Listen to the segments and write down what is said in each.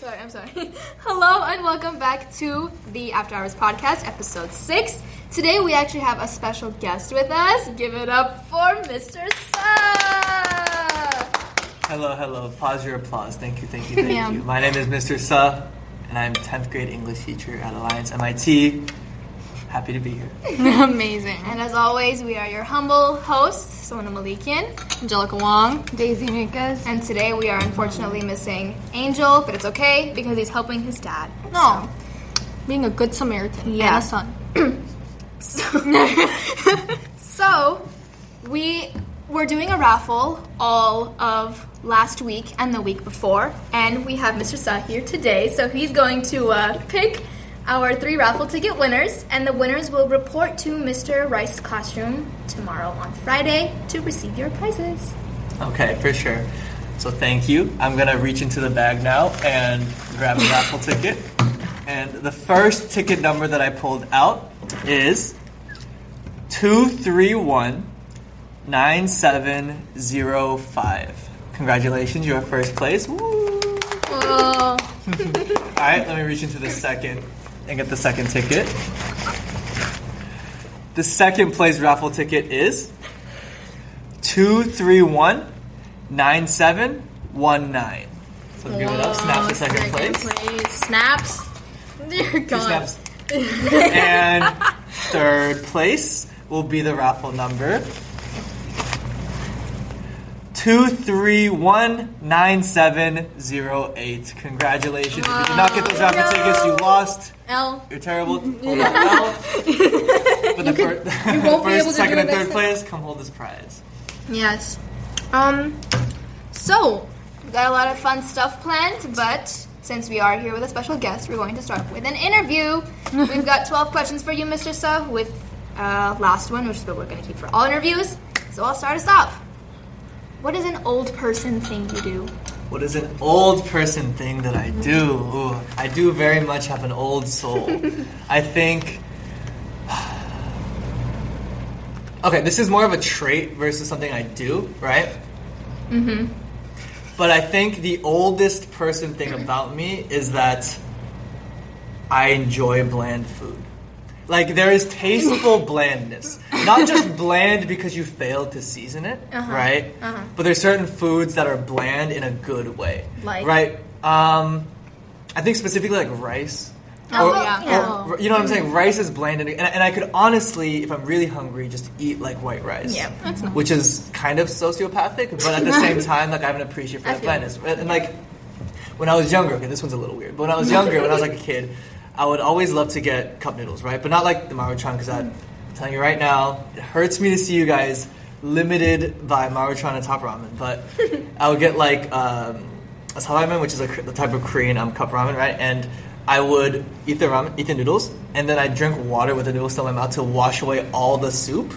sorry, I'm sorry. Hello and welcome back to the After Hours Podcast, episode six. Today we actually have a special guest with us. Give it up for Mr. Sa. Hello, hello. Pause your applause. Thank you, thank you, thank Yeah. you. My name is Mr. Sa, and I'm 10th grade English teacher at Alliance MIT. Happy to be here. Amazing. And as always, we are your humble hosts, Sona Malikian. Angelica Wong. Daisy Nikas. And today we are unfortunately missing Angel, but it's okay because he's helping his dad. No. Being a good Samaritan. Yeah. And a son. So, we were doing a raffle all of last week and the week before, and we have Mr. Sa here today, so he's going to uh, pick our three raffle ticket winners, and the winners will report to Mr. Rice's classroom tomorrow on Friday to receive your prizes. Okay, for sure. So thank you. I'm gonna reach into the bag now and grab a raffle ticket. And the first ticket number that I pulled out is 231 9705. Congratulations, you're first place. Woo! Oh. Alright, let me reach into the second and get the second ticket. The second place raffle ticket is 231 9719. So give it up. Snaps the second place. Snaps. Dear Two God. snaps. and third place will be the raffle number 2319708. Congratulations. If you did not get those raffle tickets, you lost. L. You're terrible. Hold on. L. For the fir- you won't be able first, to second, and third next place, come hold this prize. Yes. Um, so, we got a lot of fun stuff planned, but since we are here with a special guest, we're going to start with an interview. We've got 12 questions for you, Mr. Sa, with uh, last one, which is what we're going to keep for all interviews. So I'll start us off. What is an old person thing you do? What is an old person thing that I do? Ooh, I do very much have an old soul. I think. Okay, this is more of a trait versus something I do, right? Mm-hmm. But I think the oldest person thing about me is that I enjoy bland food. Like there is tasteful blandness, not just bland because you failed to season it, right? But there's certain foods that are bland in a good way, Like? right? Um, I think specifically like rice. Oh, Or- yeah. or- you know what I'm saying? Rice is bland, and, and I could honestly, if I'm really hungry, just eat like white rice. Yeah, that's nice. Which is kind of sociopathic, but at the same time, like I have an appreciation for that blandness. And like when I was younger, okay, this one's a little weird, but when I was younger, when I was like a kid, I would always love to get cup noodles, right? But not like the Maruchan, because I'm telling you right now, it hurts me to see you guys limited by Maruchan and Top Ramen. But I would get like um, a ramen, which is a, the type of Korean um, cup ramen, right? And I would eat the ramen, eat the noodles, and then I'd drink water with the noodles still in my mouth to wash away all the soup.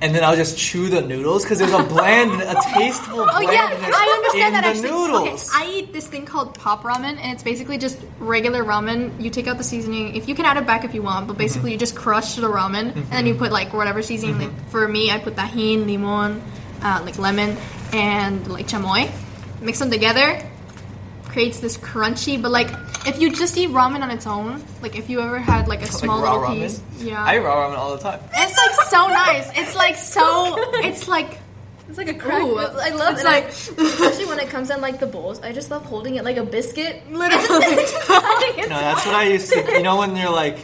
And then I'll just chew the noodles because there's a bland, a tasteful Oh yeah, I understand that actually. noodles. Okay, I eat this thing called pop ramen, and it's basically just regular ramen. You take out the seasoning. If you can add it back if you want, but Mm-hmm. basically you just crush the ramen, and then you put like whatever seasoning. Mm-hmm. Like for me, I put Tajín, limon, uh, like lemon, and like chamoy. Mix them together, creates this crunchy. But like if you just eat ramen on its own, like if you ever had like a small raw little ramen. piece, yeah, I eat raw ramen all the time. it's like so nice. It's like so. It's like It's like a crack. Ooh, I love it's it. like- especially when it comes in like the bowls. I just love holding it like a biscuit. literally. No, that's what I used to. You know when you're like,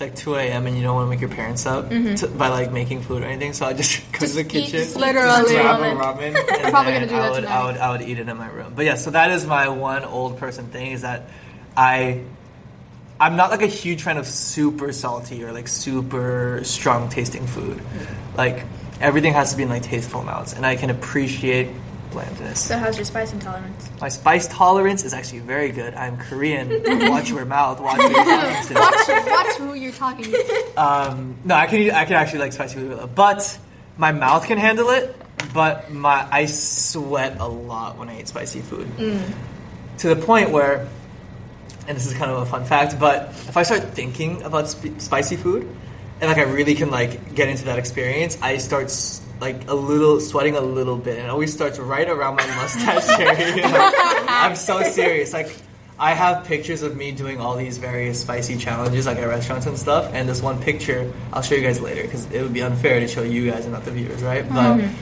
it's like 2 a.m. and you don't want to wake your parents up mm-hmm. to, by like making food or anything, so I just go to the kitchen, just eat Literally. grab ramen. a ramen, and probably then gonna do I that would, tonight. I would, I would eat it in my room. But yeah, so that is my one old person thing is that I. I'm not like a huge fan of super salty or like super strong tasting food. Mm-hmm. Like everything has to be in like tasteful amounts, and I can appreciate blandness. So how's your spice intolerance? My spice tolerance is actually very good. I'm Korean. Watch your mouth. Watch what you're talking to. watch, watch who you're talking to. Um, no, I can I can actually like spicy food, but my mouth can handle it. But my I sweat a lot when I eat spicy food, to the point where, and this is kind of a fun fact, but if I start thinking about sp- spicy food, and like I really can like get into that experience, I start s- like a little sweating a little bit, and it always starts right around my mustache area. I'm so serious, like. I have pictures of me doing all these various spicy challenges, like at restaurants and stuff. And this one picture, I'll show you guys later because it would be unfair to show you guys and not the viewers, right? But mm-hmm.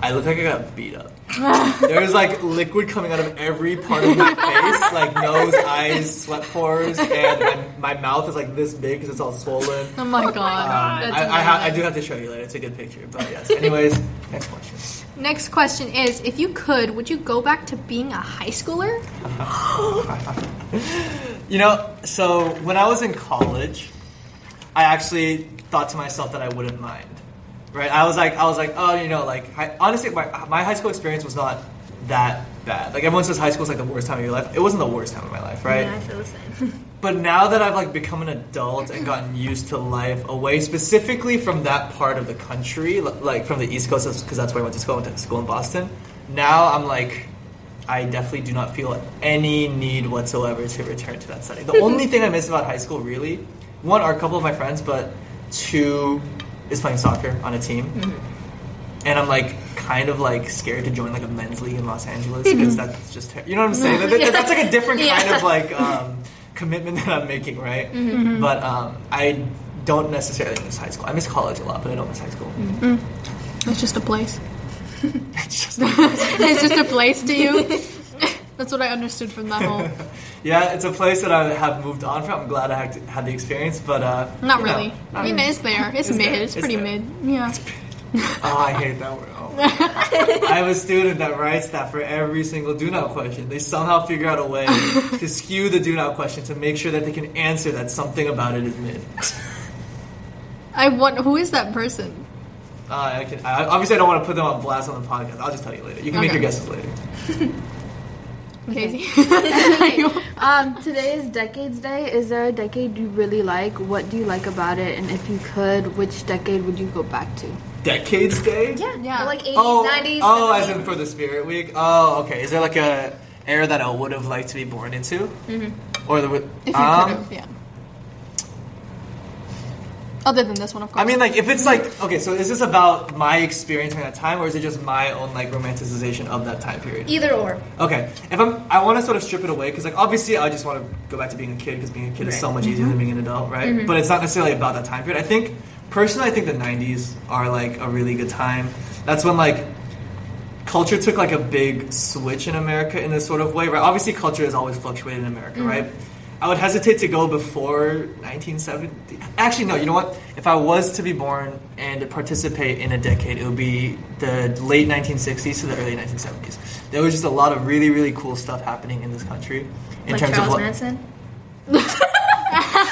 I look like I got beat up. There's like liquid coming out of every part of my face, like nose, eyes, sweat pores, and my, my mouth is like this big because it's all swollen. Oh my god. Um, I, I, ha- I do have to show you later. It's a good picture, but yes. Anyways, next question. Next question is if you could, would you go back to being a high schooler? You know, so when I was in college, I actually thought to myself that I wouldn't mind. Right? I was like, I was like, oh, you know, like I, honestly, my, my high school experience was not that bad. Like everyone says, high school is like the worst time of your life. It wasn't the worst time of my life, right? Yeah, I feel the same. But now that I've like become an adult and gotten used to life away, specifically from that part of the country, like from the East Coast, because that's where I went to school. I went to school in Boston. Now I'm like, I definitely do not feel any need whatsoever to return to that setting. The only thing I miss about high school, really, one are a couple of my friends, but two is playing soccer on a team. Mm-hmm. And I'm like kind of like scared to join like a men's league in Los Angeles mm-hmm. because that's just ter- you know what I'm saying. That- that- that's like a different kind of like um, commitment that I'm making, right? Mm-hmm. But um, I don't necessarily miss high school. I miss college a lot, but I don't miss high school. Mm. It's just a place. It's just it's just a place to you. That's what I understood from that whole. yeah, it's a place that I have moved on from. I'm glad I had, had the experience, but uh, Not you know, really. I mean, it's there. It's, It's mid. there. It's It's pretty there. mid. Yeah. Oh, I hate that word. Oh. I have a student that writes that for every single do not question. They somehow figure out a way to skew the do not question to make sure that they can answer that something about it is mid. I want. Who is that person? Uh, I can, I, obviously, I don't want to put them on blast on the podcast. I'll just tell you later. You can make your guesses later. Casey. Um, today is Decades Day. Is there a decade you really like? What do you like about it? And if you could, which decade would you go back to? Decades Day? Yeah, Yeah. Like 80s, Oh, 90s. oh, as 70s. in for the Spirit Week. Oh, okay. Is there like a era that I would have liked to be born into, mm-hmm. or the if you um, could have, yeah. Other than this one, of course. I mean, like, if it's like, okay, so is this about my experience during that time, or is it just my own like romanticization of that time period? Either or. Okay, if I'm, I want to sort of strip it away because, like, obviously, I just want to go back to being a kid because being a kid is so much easier than mm-hmm. being an adult, right? Mm-hmm. But it's not necessarily about that time period. I think, personally, I think the '90s are like a really good time. That's when like culture took like a big switch in America in this sort of way, right? Obviously, culture has always fluctuated in America, mm-hmm. right? I would hesitate to go before 1970. Actually, no. You know what? If I was to be born and to participate in a decade, it would be the late 1960s to the early 1970s. There was just a lot of really, really cool stuff happening in this country in Like terms Charles of what. Manson.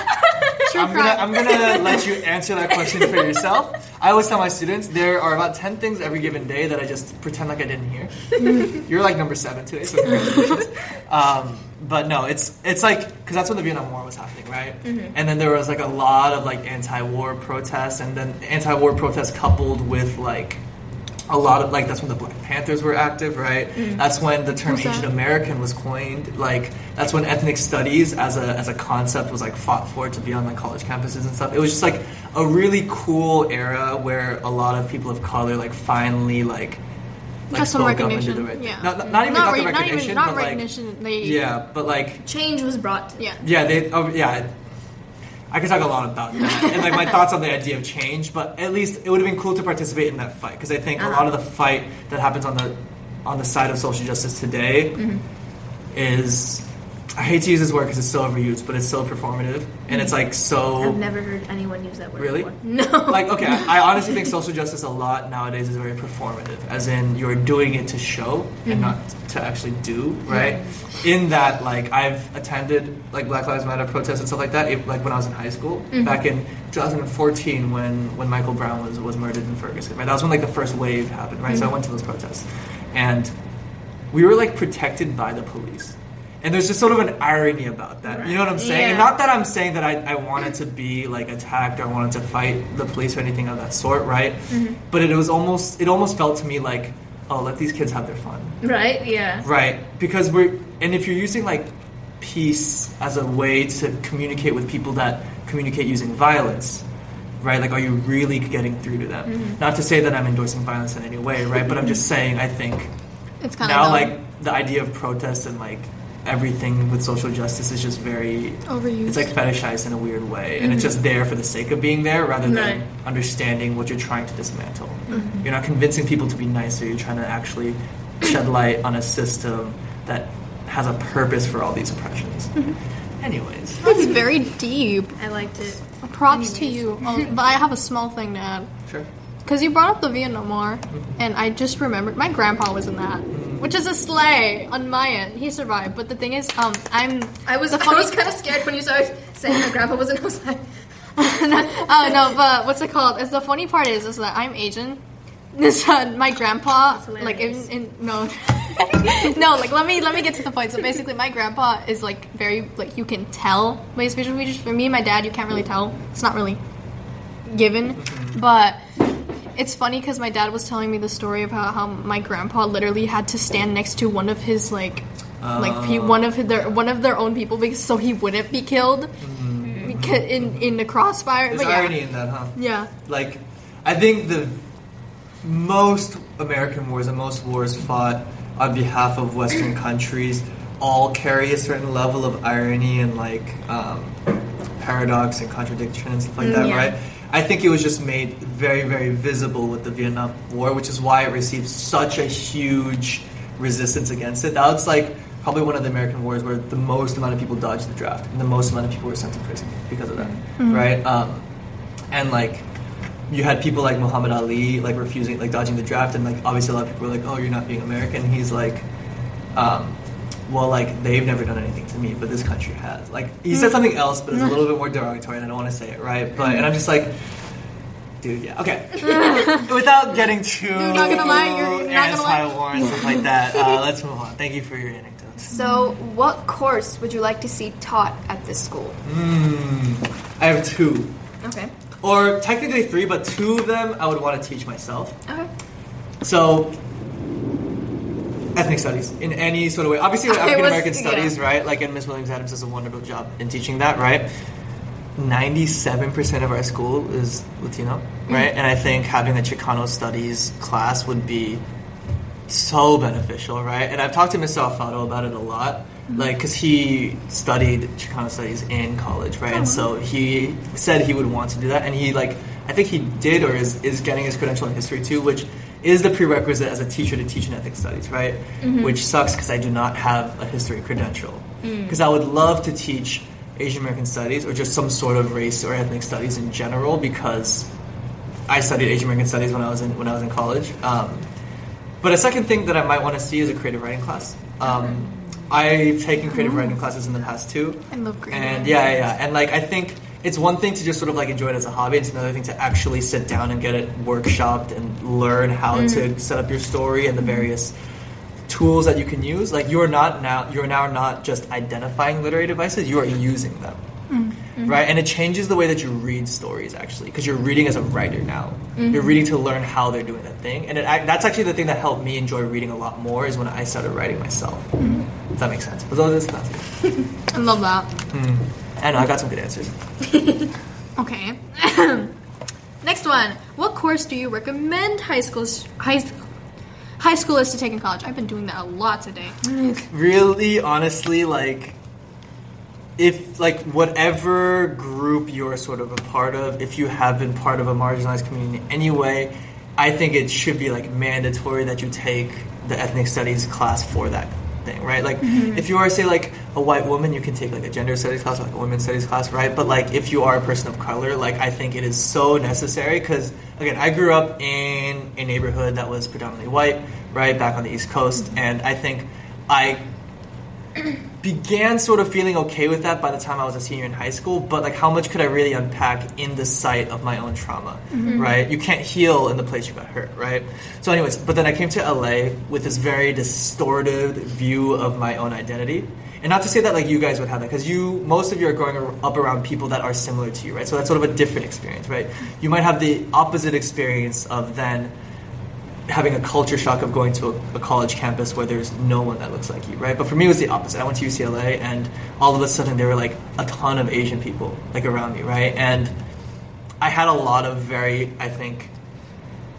I'm gonna, I'm gonna let you answer that question for yourself. I always tell my students there are about 10 things every given day that I just pretend like I didn't hear. You're like number seven today, so congratulations. um, but no, it's it's like because that's when the Vietnam War was happening, right? And then there was like a lot of like anti-war protests, and then anti-war protests coupled with like a lot of like that's when the Black Panthers were active, right? Mm-hmm. That's when the term? Asian American was coined. Like that's when ethnic studies as a as a concept was like fought for to be on like college campuses and stuff. It was just like a really cool era where a lot of people of color like finally like like Got some recognition. the right yeah. Not, not, not even got re- the not recognition, even not but like recognition. they yeah, but like Change was brought to. yeah. yeah, they oh yeah. I could talk a lot about that and like my thoughts on the idea of change, but at least it would have been cool to participate in that fight because I think a lot of the uh-huh. fight that happens on the on the side of social justice today mm-hmm. is I hate to use this word because it's so overused, but it's so performative and it's like so I've never heard anyone use that word Really? before. No. like okay I, honestly think social justice a lot nowadays is very performative as in you're doing it to show and mm-hmm. not to actually do right? In that like i've attended like black lives matter protests and stuff like that it, like when i was in high school mm-hmm. back in 2014 when when michael brown was was murdered in ferguson right? That was when like the first wave happened right? So i mm-hmm. went to those protests. And we were like protected by the police and there's just sort of an irony about that. You know what i'm saying? And not that i'm saying that I, I wanted to be like attacked or I wanted to fight the police or anything of that sort right? Mm-hmm. But it was almost it almost felt to me like oh let these kids have their fun. Right? Yeah. right. Because we're and if you're using like peace as a way to communicate with people that communicate using violence right? Like are you really getting through to them? Mm-hmm. Not to say that i'm endorsing violence in any way right? But i'm just saying i think It's kind of now like the idea of protest and like everything with social justice is just very Overused. it's like fetishized in a weird way, and it's mm-hmm. just there for the sake of being there rather than Right. understanding what you're trying to dismantle. Mm-hmm. You're not convincing people to be nicer. You're trying to actually shed light on a system that has a purpose for all these oppressions. Mm-hmm. Anyways, That's very deep. I liked it. Props to you. Oh, but I have a small thing to add. sure. Because you brought up the Vietnam War, and I just remembered my grandpa was in that, which is a slay on my end. He survived, but the thing is, um, I'm I was I was kind of scared when you started saying my grandpa was in outside. oh no, but what's it called? It's the funny part is is that I'm Asian. This uh, my grandpa like in, in no no like let me let me get to the point. So basically, my grandpa is like very like you can tell by his facial features. For me and my dad, you can't really tell. It's not really given, but. It's funny because my dad was telling me the story of how, how my grandpa literally had to stand next to one of his like, like pe- one of their one of their own people because so he wouldn't be killed beca- in in the crossfire. There's but yeah, irony in that, huh? yeah. like I think the most American wars and most wars fought on behalf of Western countries all carry a certain level of irony and like um, paradox and contradiction and stuff like that, yeah. right? I think it was just made very, very visible with the Vietnam War, which is why it received such a huge resistance against it. That was like probably one of the American wars where the most amount of people dodged the draft and the most amount of people were sent to prison because of that, right? Um, and like you had people like Muhammad Ali like refusing like dodging the draft and like obviously a lot of people were like oh you're not being American he's like um, well like they've never done anything to me but this country has. Like he said mm. something else but it's a mm. little bit more derogatory and I don't want to say it right? But and I'm just like dude yeah okay. Without getting too Dude, not gonna lie, you're- you're not gonna lie. anti-war and stuff like that uh, let's move on. Thank you for your anecdotes. So, what course would you like to see taught at this school? Hmm, I have two. Okay. or technically three but two of them I would want to teach myself. Okay. So, ethnic studies in any sort of way. Obviously, was- African American yeah. studies, right? Like, and Miss Williams Adams does a wonderful job in teaching that, right? Ninety-seven percent of our school is Latino, mm-hmm. right? And I think having a Chicano studies class would be so beneficial, right? And I've talked to Mr. Alfaro about it a lot, mm-hmm. like because he studied Chicano studies in college, right? And so oh, he said he would want to do that, and he like I think he did or is is getting his credential in history too, which is the prerequisite as a teacher to teach in ethnic studies, right? Which sucks because I do not have a history credential because I would love to teach Asian American studies or just some sort of race or ethnic studies in general because I studied Asian American studies when I was in when I was in college. Um, but a second thing that I might want to see is a creative writing class. Um, I've taken creative writing classes in the past too. I love creative And yeah, yeah, yeah. And like I think it's one thing to just sort of like enjoy it as a hobby. It's another thing to actually sit down and get it workshopped and learn how mm-hmm. to set up your story and the mm-hmm. various tools that you can use. Like you are not now you're now not just identifying literary devices, you are using them. Mm-hmm. Right? And it changes the way that you read stories actually because you're reading as a writer now. You're reading to learn how they're doing that thing. And it, that's actually the thing that helped me enjoy reading a lot more is when I started writing myself. If that makes sense. But those are the. I love that. Mm. I know I got some good answers. Okay. Next one. What course do you recommend high schools high high schoolers to take in college? I've been doing that a lot today. Mm. really honestly like if like whatever group you're sort of a part of if you have been part of a marginalized community anyway i think it should be like mandatory that you take the ethnic studies class for that thing right? Like mm-hmm. if you are say like a white woman you can take like a gender studies class or like a women's studies class right? But like if you are a person of color like i think it is so necessary because again i grew up in a neighborhood that was predominantly white right back on the east coast and i think i began sort of feeling okay with that by the time I was a senior in high school, but like how much could I really unpack in the sight of my own trauma, mm-hmm. right? You can't heal in the place you got hurt, right? So, anyways, but then I came to LA with this very distorted view of my own identity. And not to say that like you guys would have that, because you most of you are growing up around people that are similar to you, right? So that's sort of a different experience, right? You might have the opposite experience of then having a culture shock of going to a, a college campus where there's no one that looks like you, right? But for me, it was the opposite. I went to UCLA, and all of a sudden, there were like a ton of Asian people like around me, right? And I had a lot of very, I think,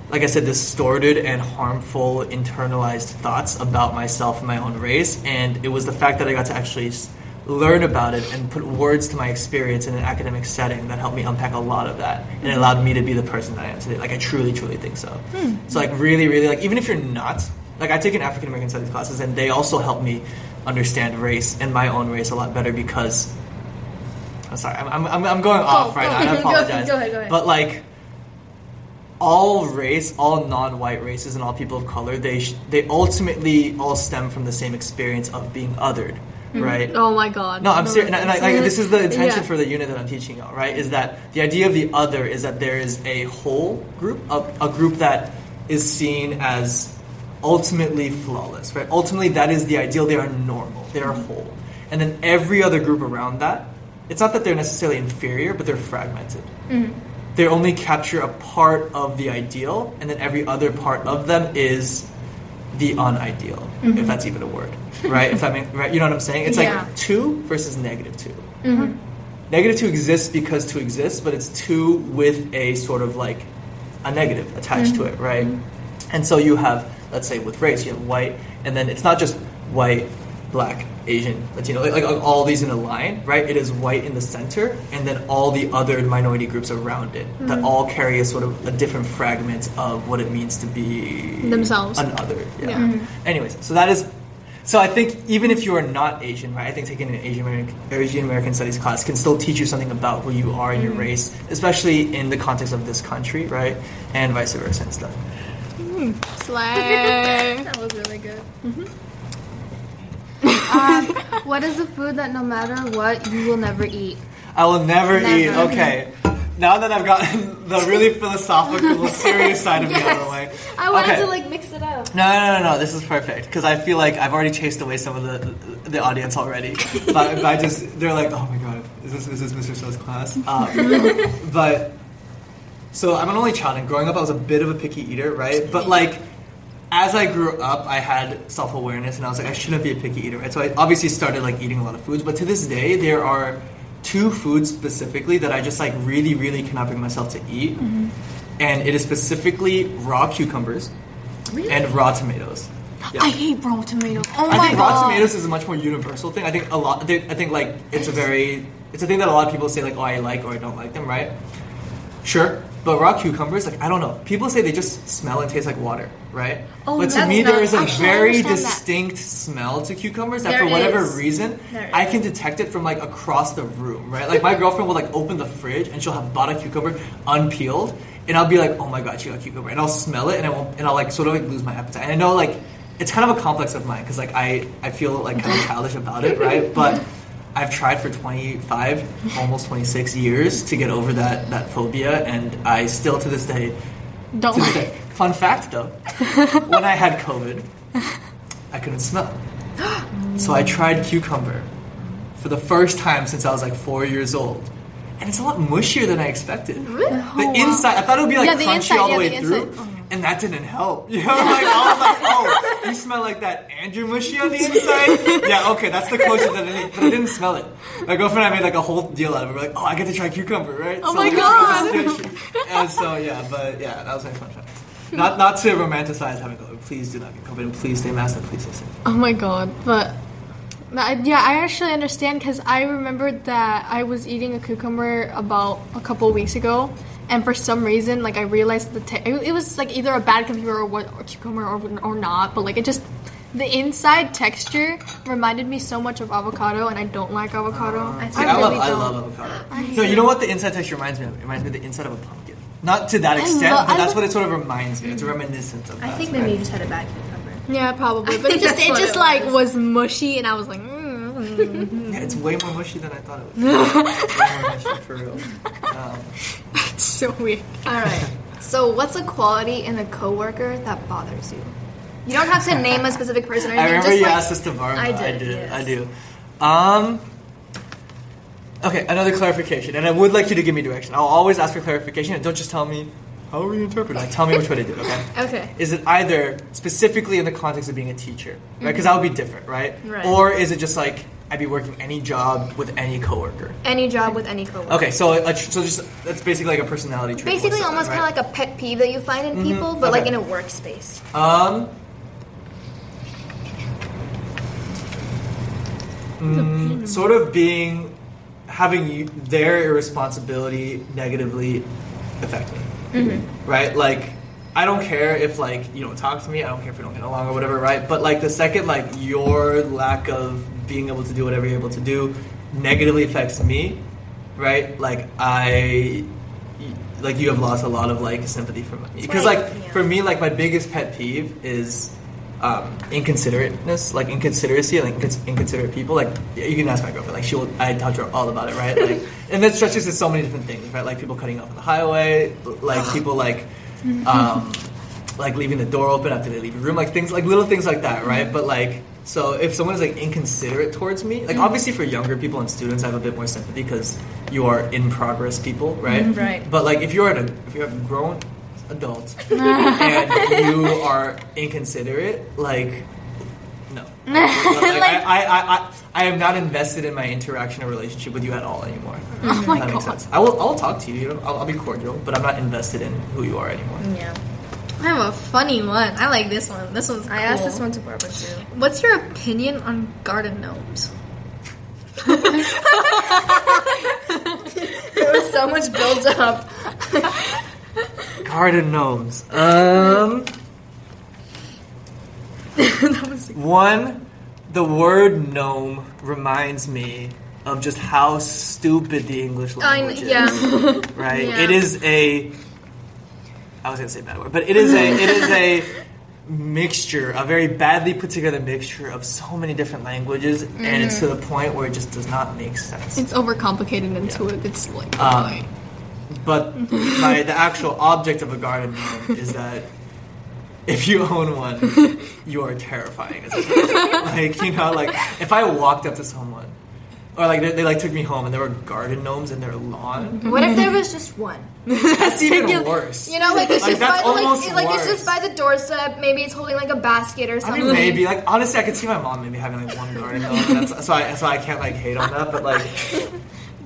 like I said, distorted and harmful internalized thoughts about myself and my own race. And it was the fact that I got to actually learn about it and put words to my experience in an academic setting that helped me unpack a lot of that and it allowed me to be the person that I am today. Like I truly, truly think so. Hmm. So like really, really like even if you're not like I take an African American studies classes and they also help me understand race and my own race a lot better because I'm sorry, I'm, I'm, I'm going off right go now. I ahead, go apologize. go ahead, go ahead. But like all race, all non-white races, and all people of color, they sh- they ultimately all stem from the same experience of being othered, Mm-hmm. right? Oh my god. No, I'm serious. And, like, like, this is the intention Yeah. for the unit that I'm teaching right? Is that the idea of the other is that there is a whole group, a, a group that is seen as ultimately flawless, right? Ultimately, that is the ideal. They are normal. They are mm-hmm. whole. And then every other group around that, it's not that they're necessarily inferior, but they're fragmented. Mm-hmm. They only capture a part of the ideal, and then every other part of them is the unideal, if mm-hmm. that's even a word, right? if that makes right, you know what I'm saying? It's Yeah. like two versus negative 2 mm-hmm. Negative two exists because two exists, but it's two with a sort of like a negative attached to it, mm-hmm. right? And so you have, let's say, with race, you have white, and then it's not just white, black, Asian, Latino, like, like all these in a line, right? It is white in the center, and then all the other minority groups around it that mm-hmm. all carry a sort of a different fragment of what it means to be Themselves. an other. Yeah. Yeah. Mm-hmm. Anyways, so that is. So I think even if you are not Asian, right? I think taking an Asian American Asian American Studies class can still teach you something about who you are and your mm-hmm. race, especially in the context of this country, right? And vice versa and stuff. Mm. Slay. That was really good. Um, what is the food that no matter what you will never eat? I will never, Never. eat. Okay. Now that I've gotten the really philosophical, serious side of me out of the way. I wanted Okay. to like mix it up. No, no, no, no. This is perfect because I feel like I've already chased away some of the the audience already. But by just they're like, oh my god, is this is this Mr. So's class? Um, but so I'm an only child, and growing up, I was a bit of a picky eater, right? But like. As I grew up, I had self awareness, and I was like, I shouldn't be a picky eater, right? So I obviously started like eating a lot of foods, but to this day, there are two foods specifically that I just like really, really cannot bring myself to eat, mm-hmm. and it is specifically raw cucumbers and raw tomatoes. Yeah. I hate raw tomatoes. Oh I my think god. raw tomatoes is a much more universal thing. I think a lot. I think like it's a very it's a thing that a lot of people say like oh I like or I don't like them, right? Sure, but raw cucumbers like I don't know. People say they just smell and taste like water, right? Oh, but to me there is a very understand that. distinct smell to cucumbers that There for whatever is. reason There I is. can detect it from like across the room, right? Like my girlfriend will like open the fridge and she'll have bought a cucumber unpeeled, and I'll be like, oh my god, she got cucumber, and I'll smell it and I won't, and I'll like sort of like lose my appetite. And I know like it's kind of a complex of mine because like I I feel like kind of childish about it, right? But I've tried for 25, almost 26 years to get over that that phobia, and I still to this day Don't to this day. Fun fact though, when I had COVID, I couldn't smell. So I tried cucumber for the first time since I was like four years old. And it's a lot mushier than I expected. Really? The oh, inside, I thought it would be like Yeah, crunchy inside, all the yeah, way the through. Oh. and that didn't help. You know, like I was like, oh, you smell like that, Andrew mushy on the inside. yeah, okay, that's the closest that I did, but I didn't smell it. My girlfriend and I made like a whole deal out of it. We're like, oh, I get to try cucumber, right? Oh my like, God. this is good. And so yeah, but yeah, that was my fun fact. Not not to romanticize having COVID. Please do not get COVID, and please stay masked, and please stay safe. Oh my god, but but, yeah, I actually understand because I remembered that I was eating a cucumber about a couple weeks ago, and for some reason, like I realized the te- it, it was like either a bad cucumber or what or cucumber or or not, but like it just the inside texture reminded me so much of avocado, and I don't like avocado. See, I, love really I don't. love avocado. No, you know what the inside texture reminds me of? It reminds me of the inside of a pumpkin. Not to that extent, lo- but I that's lo- what it sort of reminds me. It's a reminiscence of I that. think maybe you just had a bad cucumber. Yeah, probably, but it just it just it like was. was mushy, and I was like. Mm. Yeah, it's way more mushy than I thought it was. it's way more mushy for real. Um, so weird. All right. So, what's a quality in a coworker that bothers you? You don't have to name a specific person or I remember just you like, asked this to Varma. I I did, did. yes. I do. Um. Okay, another clarification, and I would like you to give me direction. I'll always ask for clarification, and don't just tell me how are we interpreting. Like, tell me which way to do it. Okay. Okay. Is it either specifically in the context of being a teacher, right? Because that would be different, right? Right. Or is it just like I'd be working any job with any coworker. Any job with any coworker. Okay, so a, tr- so just that's basically like a personality trait. Basically, almost it, kind of like a pet peeve that you find in people, but like in a workspace. um. mm, sort of being having you, their irresponsibility negatively affect me Mm-hmm. right like i don't care if like you don't talk to me i don't care if we don't get along or whatever right but like the second like your lack of being able to do whatever you're able to do negatively affects me right like i like you have lost a lot of like sympathy from me because like yeah. for me like my biggest pet peeve is um, inconsiderateness, like inconsideracy, like incons- inconsiderate people. Like you can ask my girlfriend, like she'll I tell her all about it, right? Like, and that stretches to so many different things, right? Like people cutting off on the highway, like people like, um, like leaving the door open after they leave your room, like things like little things like that, right? But like, so if someone's like inconsiderate towards me, like obviously for younger people and students, I have a bit more sympathy because you are in progress people, right? Right. But like if you're an if you're a grown adult and you are inconsiderate, like no, like, I, I, I, I, I am not invested in my interaction or relationship with you at all anymore. Oh my that makes God. sense. I will I'll talk to you. you know, I'll, I'll be cordial, but I'm not invested in who you are anymore. Yeah. I have a funny one. I like this one. This one's I asked this one to Barbara too. What's your opinion on garden gnomes? There was so much build up. Garden gnomes. Um, one, the word gnome reminds me of just how stupid the English I, language is. yeah. right? Yeah. It is a. I was gonna say a bad word, but it is a it is a mixture, a very badly put together mixture of so many different languages, and it's to the point where it just does not make sense. It's overcomplicated into it. It's like Um, why? But my, the actual object of a garden gnome is that if you own one, you are terrifying. As a person. like you know, like if I walked up to someone, or like they, they like took me home and there were garden gnomes in their lawn, mm-hmm. What if there was just one? that's even Singular- worse. You know, like it's Like, just that's by the, like, almost like it's just by the doorstep. Maybe it's holding like a basket or I something. mean, maybe like honestly, I could see my mom maybe having like one garden gnome. and That's, that's why that's why I can't like hate on that. But like,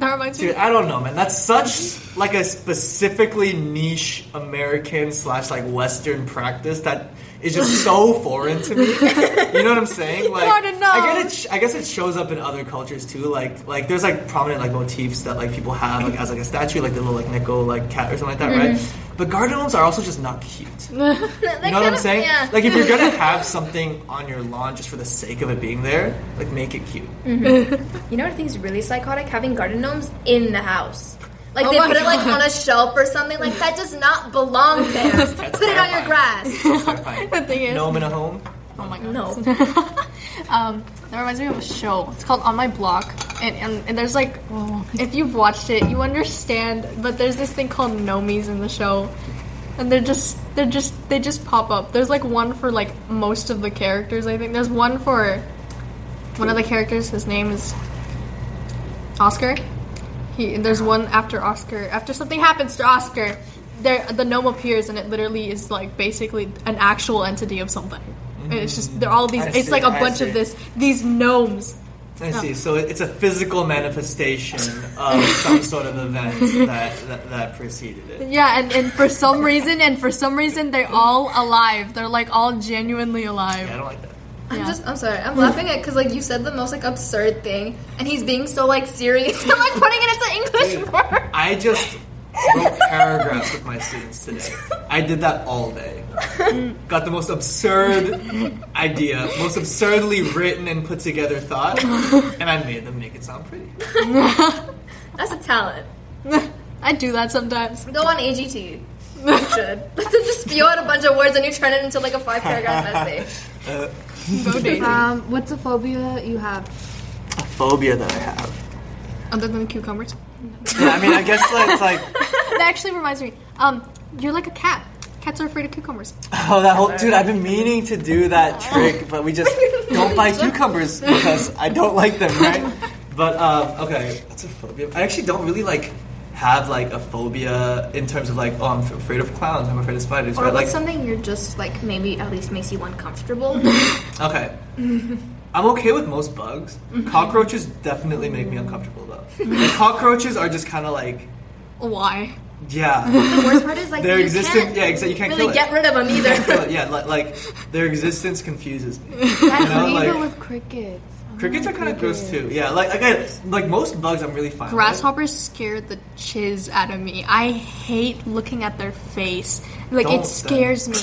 That reminds me. dude, I don't know, man. That's such like a specifically niche American slash like Western practice that is just so foreign to me. You know what I'm saying? Like, Garden I get gnome. it. I guess it shows up in other cultures too. Like, like there's like prominent like motifs that like people have like as like a statue, like the little like nickel like cat or something like that, right? But garden gnomes are also just not cute. You know what I'm kinda- saying? Yeah. Like if you're gonna have something on your lawn just for the sake of it being there, like make it cute. Mm-hmm. You know what I think is really psychotic? Having garden gnomes in the house. Like Oh they my put it like on a shelf or something. Like that does not belong there. put it on your grass. It's terrifying. The thing is, Gnome in a home. oh my god. No. Um, that reminds me of a show. It's called On My Block, and and, and there's like, if you've watched it, you understand. But there's this thing called nomies in the show, and they're just they're just they just pop up. There's like one for like most of the characters. I think there's one for one of the characters. His name is Oscar. He there's one after Oscar. After something happens to Oscar, there the gnome appears, and it literally is like basically an actual entity of something. And it's just they're all these. I it's see, like a I bunch see. of this these gnomes. I see. So it's a physical manifestation of some sort of event that, that that preceded it. Yeah, and, and for some reason, and for some reason, they're all alive. They're like all genuinely alive. Yeah, I don't like that. I'm Yeah. just, I'm sorry. I'm laughing at because like you said the most like absurd thing, and he's being so like serious. I'm like putting it into English word. I just wrote paragraphs with my students today. I did that all day. Got the most absurd idea, most absurdly written and put together thought, and I made them make it sound pretty. That's a talent. I do that sometimes. Go on AGT. You should. Let them just spew out a bunch of words and you turn it into like a five paragraph essay. Go Daisy. Um, what's a phobia you have? A phobia that I have. Other than cucumbers. Yeah, I mean, I guess it's like That actually reminds me. Um, you're like a cat. Cats are afraid of cucumbers. Oh, that whole dude! I've been meaning to do that trick, but we just don't buy cucumbers because I don't like them, right? But um, okay, that's a phobia. I actually don't really like have like a phobia in terms of like, oh, I'm afraid of clowns, I'm afraid of spiders, Or like Like, something you're just like maybe at least makes you uncomfortable. okay, I'm okay with most bugs. Cockroaches definitely make me uncomfortable though. Like, cockroaches are just kind of like, Why? Yeah, The worst part is like their you existence. can't Yeah, exactly. You can't really kill get rid of them You can't kill either. Yeah, li- like their existence confuses me. That's You know, even like- with crickets. Oh, crickets are kind of gross too. Yeah, like again, like most bugs, I'm really fine. with. Grasshoppers scared the chiz out of me. I hate looking at their face. Like Don't it scares me.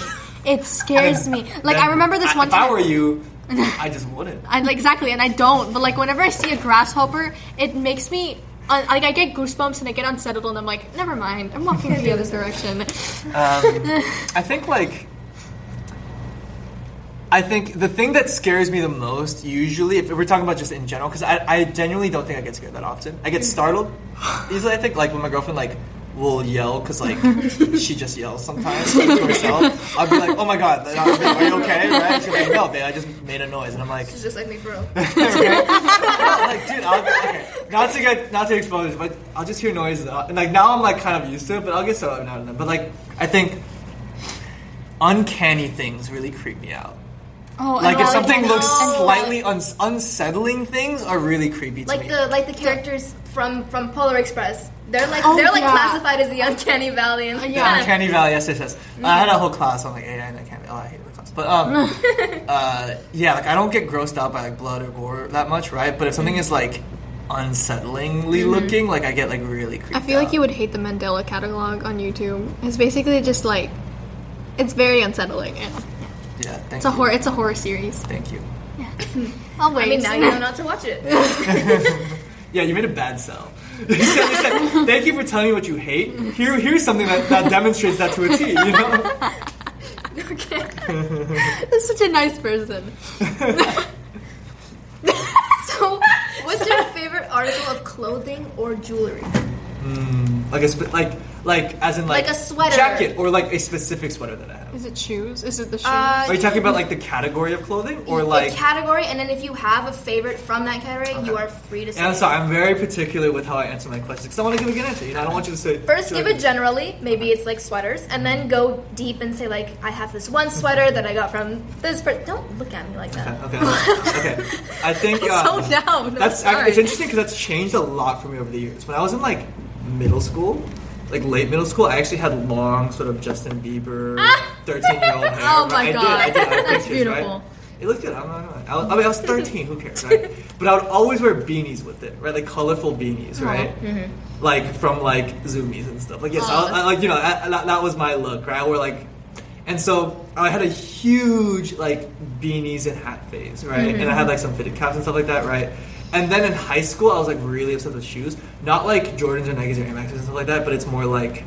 It scares me. Like I remember this I- one If I time. were you, I just wouldn't. I like exactly, and I don't. But like whenever I see a grasshopper, it makes me. Uh, like I get goosebumps and I get unsettled and I'm like, never mind, I'm walking in the other direction. Um, I think like I think the thing that scares me the most, usually, if we're talking about just in general, because I, I genuinely don't think I get scared that often. I get startled Usually, I think like when my girlfriend like will yell because like she just yells sometimes like, to herself. I'll be like, oh my god, like, are you okay? Right? She's like, no, babe, I just made a noise, and I'm like, It's just like me for real. okay. Like, dude, I'll, okay. Not to get, not to expose, but I'll just hear noises, uh, and like now I'm like kind of used to it, but I'll get so now and then. But like, I think uncanny things really creep me out. Oh, Like if something looks slightly uns unsettling, things are really creepy to Like the like the characters from from Polar Express. They're like Oh, they're like yeah. classified as the uncanny valley and Yeah. Uncanny Valley, yes, yes, yes. I had a whole class on like AI and Uncanny. Oh, I hated the class, but um, uh, yeah, like I don't get grossed out by like blood or gore that much, right? But if something is like unsettlingly looking, like I get like really creeped I feel like you would hate the Mandela Catalogue on YouTube. It's basically just like, it's very unsettling. And Yeah, thank it's a you. horror. It's a horror series. Thank you. I'll wait. I mean now you know not to watch it. Yeah, you made a bad sell. You said- you said, Thank you for telling me what you hate. Here, here's something that, that demonstrates that to a T. You know? Okay. That's such a nice person. so, what's your favorite article of clothing or jewelry? Hmm, like a like like as in like, Like a sweater. jacket or like a specific sweater that I have. Is it shoes? Is it the shoes? Uh, Are you talking about like the category of clothing or like the like? category, and then if you have a favorite from that category, you are free to say. And I'm sorry, I'm very particular with how I answer my questions because I want to give a good answer. You know, I don't want you to say. First, give it generally. Maybe it's like sweaters, and then go deep and say like, I have this one sweater that I got from this person. Don't look at me like that. Okay, okay, okay. I think um, so down. That's Sorry. it's interesting because that's changed a lot for me over the years. When I was in like middle school, like late middle school, I actually had long sort of Justin Bieber, thirteen year old hair. Oh my I God. did, I did. I That's pictures, beautiful. Right? It looked good. I'm not gonna. I, was, I mean, I was 13. Who cares, right? But I would always wear beanies with it, right? Like colorful beanies, uh-huh. right? Mm-hmm. Like from like Zumiez and stuff. Like yes, Oh, I, I, like you know that, that, that was my look, right? I wore like and so I had a huge like beanies and hat phase, right? And I mm-hmm. had like some fitted caps and stuff like that, right? And then in high school, I was like really obsessed with shoes. Not like Jordans or Nikes or Air Maxes and stuff like that, but it's more like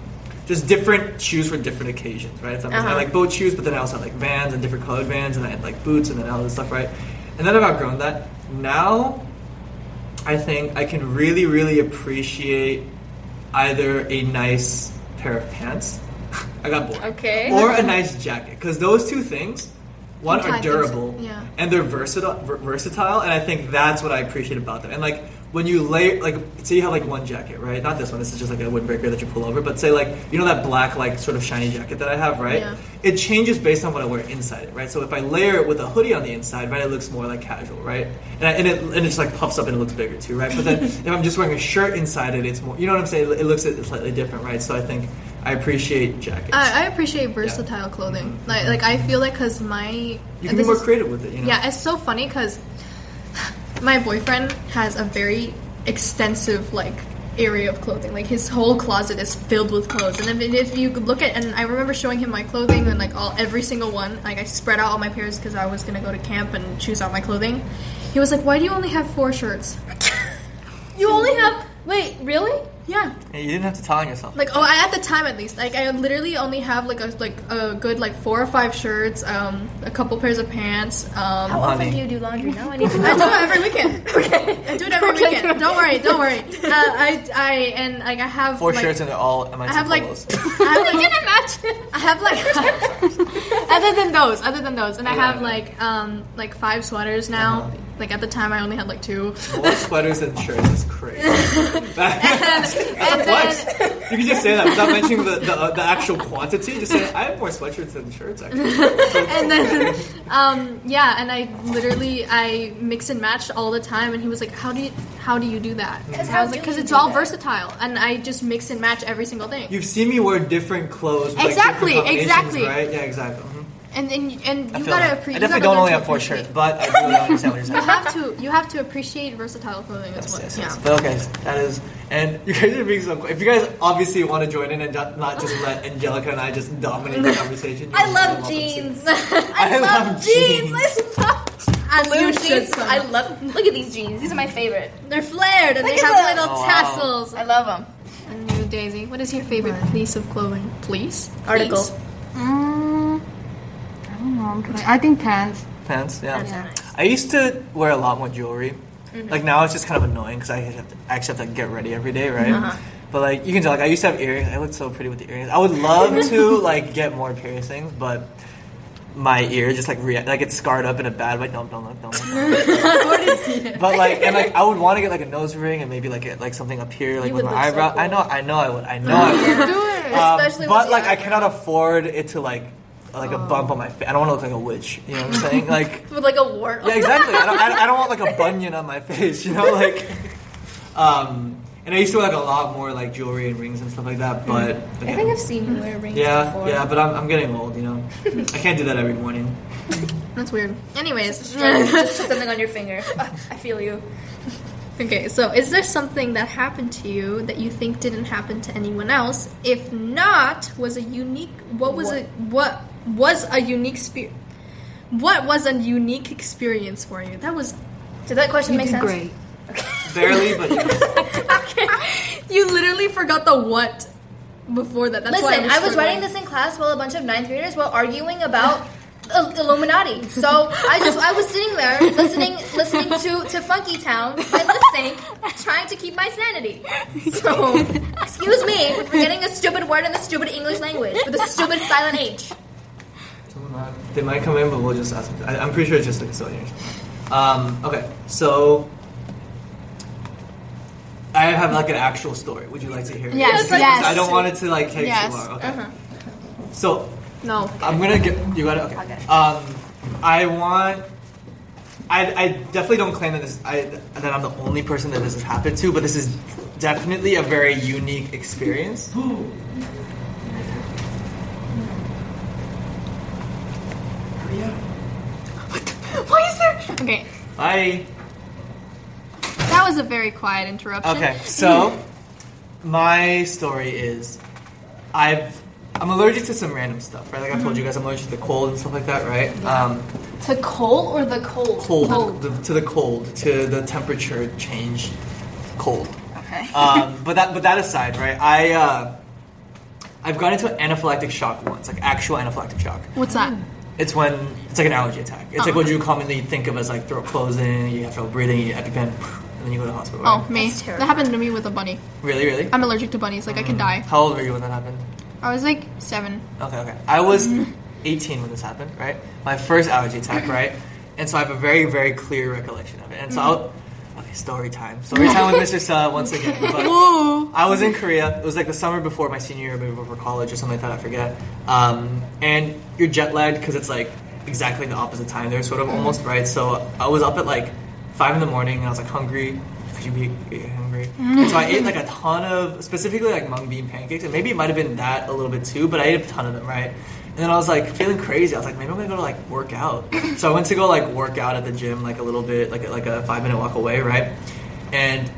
just different shoes for different occasions, right? If that makes. I Uh-huh. had like boat shoes, but then I also had like Vans and different colored Vans, and I had like boots and then all this stuff, right? And then I've outgrown that. Now, I think I can really, really appreciate either a nice pair of pants. I got bored. Okay. Or a nice jacket, because those two things, one are durable, yeah. and they're versatile, versatile, and I think that's what I appreciate about them. And like when you layer, like say you have like one jacket, right? Not this one. This is just like a windbreaker that you pull over. But say like you know that black like sort of shiny jacket that I have, right? Yeah. It changes based on what I wear inside it, right? So if I layer it with a hoodie on the inside, right, it looks more like casual, right? And, I, and it and it just like puffs up and it looks bigger too, right? But then if I'm just wearing a shirt inside it, it's more. You know what I'm saying? It looks slightly different, right? So I think I appreciate jackets. I, I appreciate versatile clothing. Mm-hmm. Like, like I feel like because my you can be more creative with it, you know? Yeah, it's so funny because my boyfriend has a very extensive like area of clothing. Like his whole closet is filled with clothes. And if, if you could look at, and I remember showing him my clothing and like all every single one. Like I spread out all my pairs because I was gonna go to camp and choose out my clothing. He was like, "Why do you only have four shirts?" You only have. Wait, really? Yeah. Hey, you didn't have to tell on yourself. Like oh, I, at the time at least, like I literally only have like a like a good like four or five shirts, um, a couple pairs of pants. Um, How often honey. do you do laundry? Now I need to I do it every weekend. Okay. I do it every weekend. Don't worry, don't worry. Uh, I, I, and like I have Four like, shirts and they're all MIT I have like, polos. I have like, I have like, other than those, other than those, and I have like, um, like five sweaters now. Uh-huh. Like at the time, I only had like two. More sweaters and shirts is crazy. that's, that's a flex. then, You can just say that without mentioning the, the, uh, the actual quantity. Just say, I have more sweatshirts than shirts, actually. and then um, yeah and i literally i mix and match all the time and he was like how do you how do you do that and how i was like because it's all that?" versatile and i just mix and match every single thing You've seen me wear different clothes. with, like, Exactly, different exactly. Right? Yeah, exactly. And and, and you feel gotta that. appreciate I definitely don't only have four shirts, but I really understand what you're saying. you have to you have to appreciate versatile clothing as well yes, yeah. But okay, that is, and you guys are being so. If you guys obviously want to join in and not not just let Angelica and I just dominate the conversation, I love than welcome to. jeans. I I, love love jeans. jeans. I love As blue you jeans. I love. Look at these jeans. These are my favorite. they're flared and Look they have them. little Oh, wow. tassels I love them. and new daisy what is your favorite piece of clothing please Article. Please. Mm, I don't know. I'm trying. I think pants. Pants, yeah. That's nice. I used to wear a lot more jewelry. Mm-hmm. Like now, it's just kind of annoying because I have to, I actually have to get ready every day, right? Uh-huh. But like you can tell, like I used to have earrings. I look so pretty with the earrings. I would love to like get more piercings, but my ear just like rea- like it's scarred up in a bad way. No, don't look, don't look. but like and like I would want to get like a nose ring and maybe like get like something up here like You with my look so eyebrow. I know, I know, I would, I know, I would. do it Um, Especially but with the like I cannot afford it to like like a bump on my face. I don't want to look like a witch. You know what I'm saying? Like With like a wart. yeah, exactly. I don't, I, I don't want like a bunion on my face. You know, like um. And I used to wear like a lot more like jewelry and rings and stuff like that. But I think I've seen you wear rings yeah, before. yeah. But I'm, I'm getting old. You know, I can't do that every morning. that's weird anyways Just put something on your finger. I feel you. Okay, so is there something that happened to you that you think didn't happen to anyone else? If not, was a unique what was a what was a unique spe- what was a unique experience for you? That was Did that question You make did sense? great. Barely, but yes. you literally forgot the what before that. That's why Listen, I was writing this in class while a bunch of ninth graders were arguing about Illuminati. So I just I was sitting there listening listening to, to Funky Town by Lipps Inc., trying to keep my sanity. So excuse me for forgetting a stupid word in the stupid English language with a stupid silent H. Someone They might come in, but we'll just ask them. I, I'm pretty sure it's just the custodians. Um, okay, so I have like an actual story. Would you like to hear it? Yes, Because yes. I don't want it to like take Yes, too long. Okay. uh-huh. So No. I'm gonna get you got it. Okay. Okay. Um, I want. I, I definitely don't claim that this I, that I'm the only person that this has happened to, but this is definitely a very unique experience. Why is there Okay. Bye. That was a very quiet interruption. Okay, so my story is I've I'm allergic to some random stuff, right? Like I told you guys, I'm allergic to the cold and stuff like that, right? Um, To cold or the cold? cold, The, to the cold, to the temperature change, cold. Okay. Um, but that but that aside, right? I uh, I've gone into an anaphylactic shock once, like actual anaphylactic shock. What's that? It's when it's like an allergy attack. It's like what oh. you commonly think of as like throat closing, you have trouble breathing, you EpiPen, and then you go to the hospital. Oh, right? Oh, me. That's That happened to me with a bunny. really, really? I'm allergic to bunnies. Like I can mm. die. How old were you when that happened? I was like seven. Okay, okay. I was mm. 18 when this happened, right? My first allergy attack, right? And so I have a very, very clear recollection of it. And so I'll, okay, story time. Story time with Mr. Sa once again. But I was in Korea. It was like the summer before my senior year, maybe before college or something like that. I forget. Um, and you're jet lagged because it's like exactly the opposite time there, sort of almost, right? So I was up at like five in the morning and I was like hungry. Could you be hungry? So I ate like a ton of, specifically like mung bean pancakes, and maybe it might have been that a little bit too, but I ate a ton of them, right? And then I was like feeling crazy. I was like, maybe I'm gonna go to like work out. So I went to go like work out at the gym, like a little bit, like like a five minute walk away, right? And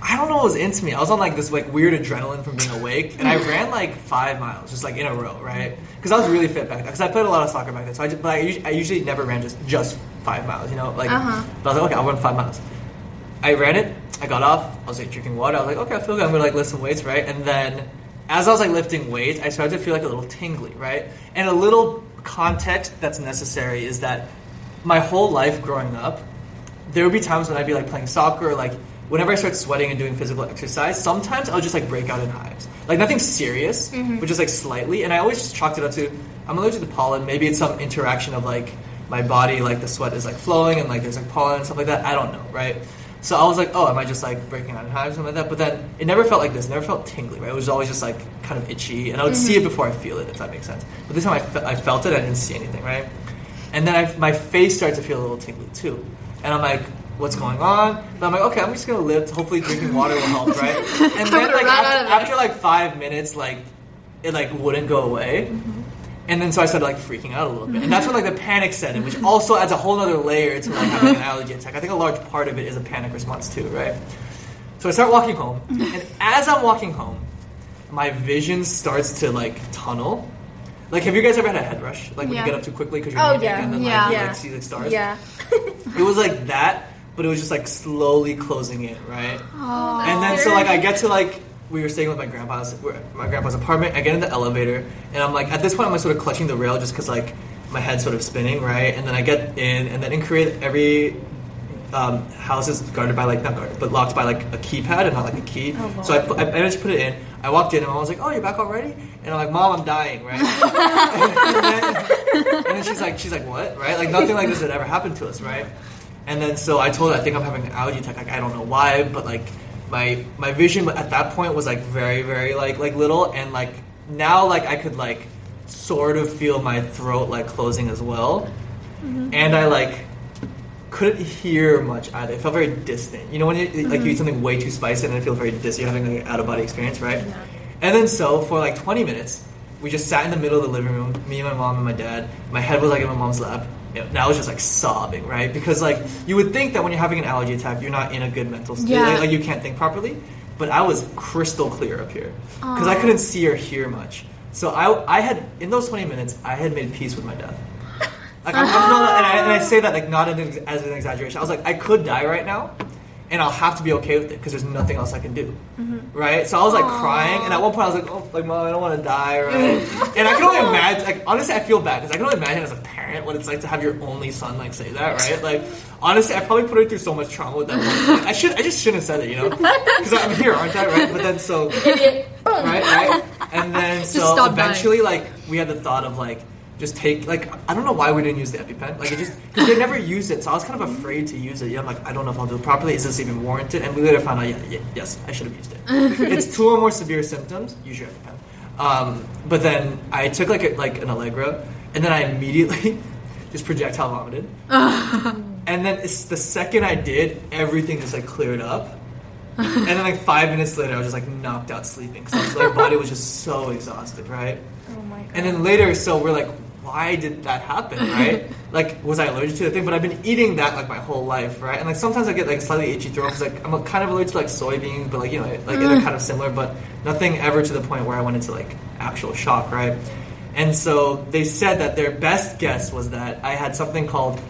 I don't know what was into me. I was on like this like weird adrenaline from being awake, and I ran like five miles just like in a row, right? Because I was really fit back then. Because I played a lot of soccer back then, so I just, but I, usually, I usually never ran just just five miles, you know, like. Uh-huh. But I was like, okay, I'll run five miles. I ran it. I got off. I was like drinking water. I was like, okay, I feel good. I'm gonna like lift some weights, right? And then, as I was like lifting weights, I started to feel like a little tingly, right? And a little context that's necessary is that my whole life growing up, there would be times when I'd be like playing soccer, or, like whenever I start sweating and doing physical exercise, sometimes I'll just like break out in hives. Like nothing serious, mm-hmm. but just like slightly. And I always just chalked it up to I'm allergic to pollen. Maybe it's some interaction of like my body, like the sweat is like flowing and like there's like pollen and stuff like that. I don't know, right? So I was like, oh, am I just like breaking out in hives or something like that? But then it never felt like this. It never felt tingly, right? It was always just like kind of itchy, and I would see it before I feel it, if that makes sense. But this time I, fe- I felt it, I didn't see anything, right? And then I, my face started to feel a little tingly too, and I'm like, what's going on? But I'm like, okay, I'm just gonna live. Hopefully, drinking water will help, right? And then like after, after like five minutes, like it like wouldn't go away. And then so I started like freaking out a little bit, and that's when like the panic set in, which mm-hmm. also adds a whole other layer to like having an allergy attack. I think a large part of it is a panic response too, right? So I start walking home, mm-hmm. and as I'm walking home, my vision starts to like tunnel. Like, have you guys ever had a head rush? Like when Yeah. you get up too quickly because you're Oh, yeah. and then Yeah. like, you Yeah. like see the stars. Yeah. It was like that, but it was just like slowly closing in, right? Oh. and then so like I get to like we were staying with my grandpa's my grandpa's apartment. I get in the elevator and I'm like at this point I'm like sort of clutching the rail just because like my head's sort of spinning, right? And then I get in, and then in Korea every um, house is guarded by like not guarded but locked by like a keypad and not like a key. so I, put, I managed to put it in. I walked in and I was like, "Oh, you're back already?" And I'm like, "Mom, I'm dying, right?" and, then, and then she's like, "She's like, what?" Right? Like nothing like this had ever happened to us, right? And then so I told her I think I'm having an allergy attack. Like I don't know why, but like my my vision at that point was like very very like like little, and like now like I could like sort of feel my throat like closing as well, mm-hmm. and I like couldn't hear much either. It felt very distant. You know when you like you eat mm-hmm. something way too spicy and it feels very distant. You're having like an out of body experience, right? And then so for like 20 minutes, we just sat in the middle of the living room, me and my mom and my dad. My head was like in my mom's lap. And I was just like sobbing, right? Because like you would think that when you're having an allergy attack, you're not in a good mental state, Yeah. like, like you can't think properly. But I was crystal clear up here because I couldn't see or hear much. So I, I had in those 20 minutes, I had made peace with my death. Like I'm, I'm not, and, I, and I say that like not an, ex- as an exaggeration. I was like, I could die right now, and I'll have to be okay with it because there's nothing else I can do, mm-hmm. right? So I was like crying, and at one point I was like, oh, like mom, I don't want to die, right? and I can only imagine. Like honestly, I feel bad because I can only imagine as a parent what it's like to have your only son like say that, right? Like honestly, I probably put her through so much trauma with that. One. I should, I just shouldn't have said it, you know? Because I'm here, aren't I? Right? But then so right, right, and then so stop dying. eventually, like we had the thought of like just take like I don't know why we didn't use the EpiPen. Like it just because they never used it, so I was kind of afraid to use it. Yeah, I'm like I don't know if I'll do it properly. Is this even warranted? And we later found out, yeah, yeah yes, I should have used it. it's two or more severe symptoms. Use your EpiPen. Um, but then I took like a, like an Allegra, and then I immediately just projectile vomited. and then it's the second I did, everything just like cleared up. and then like five minutes later, I was just like knocked out sleeping because my body was just so exhausted, right? Oh my god. And then later, so we're like, why did that happen, right? like, was I allergic to the thing? But I've been eating that like my whole life, right? And like sometimes I get like slightly itchy throat because like I'm kind of allergic to like soybeans, but like you know, like they're mm. kind of similar, but nothing ever to the point where I went into like actual shock, right? And so they said that their best guess was that I had something called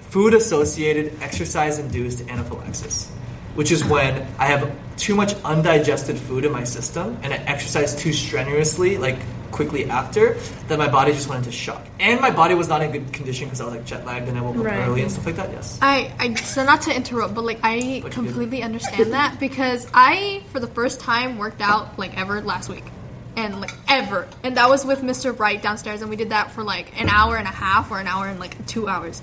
food associated exercise induced anaphylaxis, which is when I have too much undigested food in my system and I exercise too strenuously, like quickly after, that my body just went into shock. And my body was not in good condition because I was like jet lagged and I woke up Right. early and stuff like that, yes. I, I so not to interrupt, but like I But completely understand that because I for the first time worked out like ever last week. And like ever. And that was with Mr. Bright downstairs and we did that for like an hour and a half or an hour and like two hours.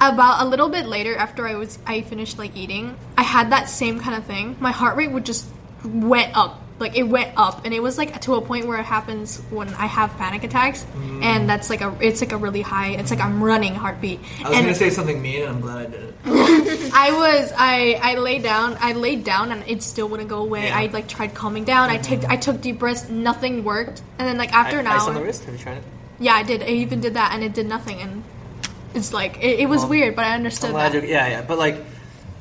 About a little bit later after I was I finished like eating, I had that same kind of thing. My heart rate would just went up. Like it went up and it was like to a point where it happens when I have panic attacks mm. and that's like a it's like a really high it's like I'm running heartbeat. I was and gonna say something mean and I'm glad I did it. I was I I lay down I laid down and it still wouldn't go away. Yeah. I like tried calming down. I mm-hmm. took I took deep breaths. Nothing worked. And then like after an Ice on the hour, wrist, have you tried it? yeah, I did. I even did that and it did nothing. And it's like it, it was Well, weird, but I understood that. yeah, yeah. But like,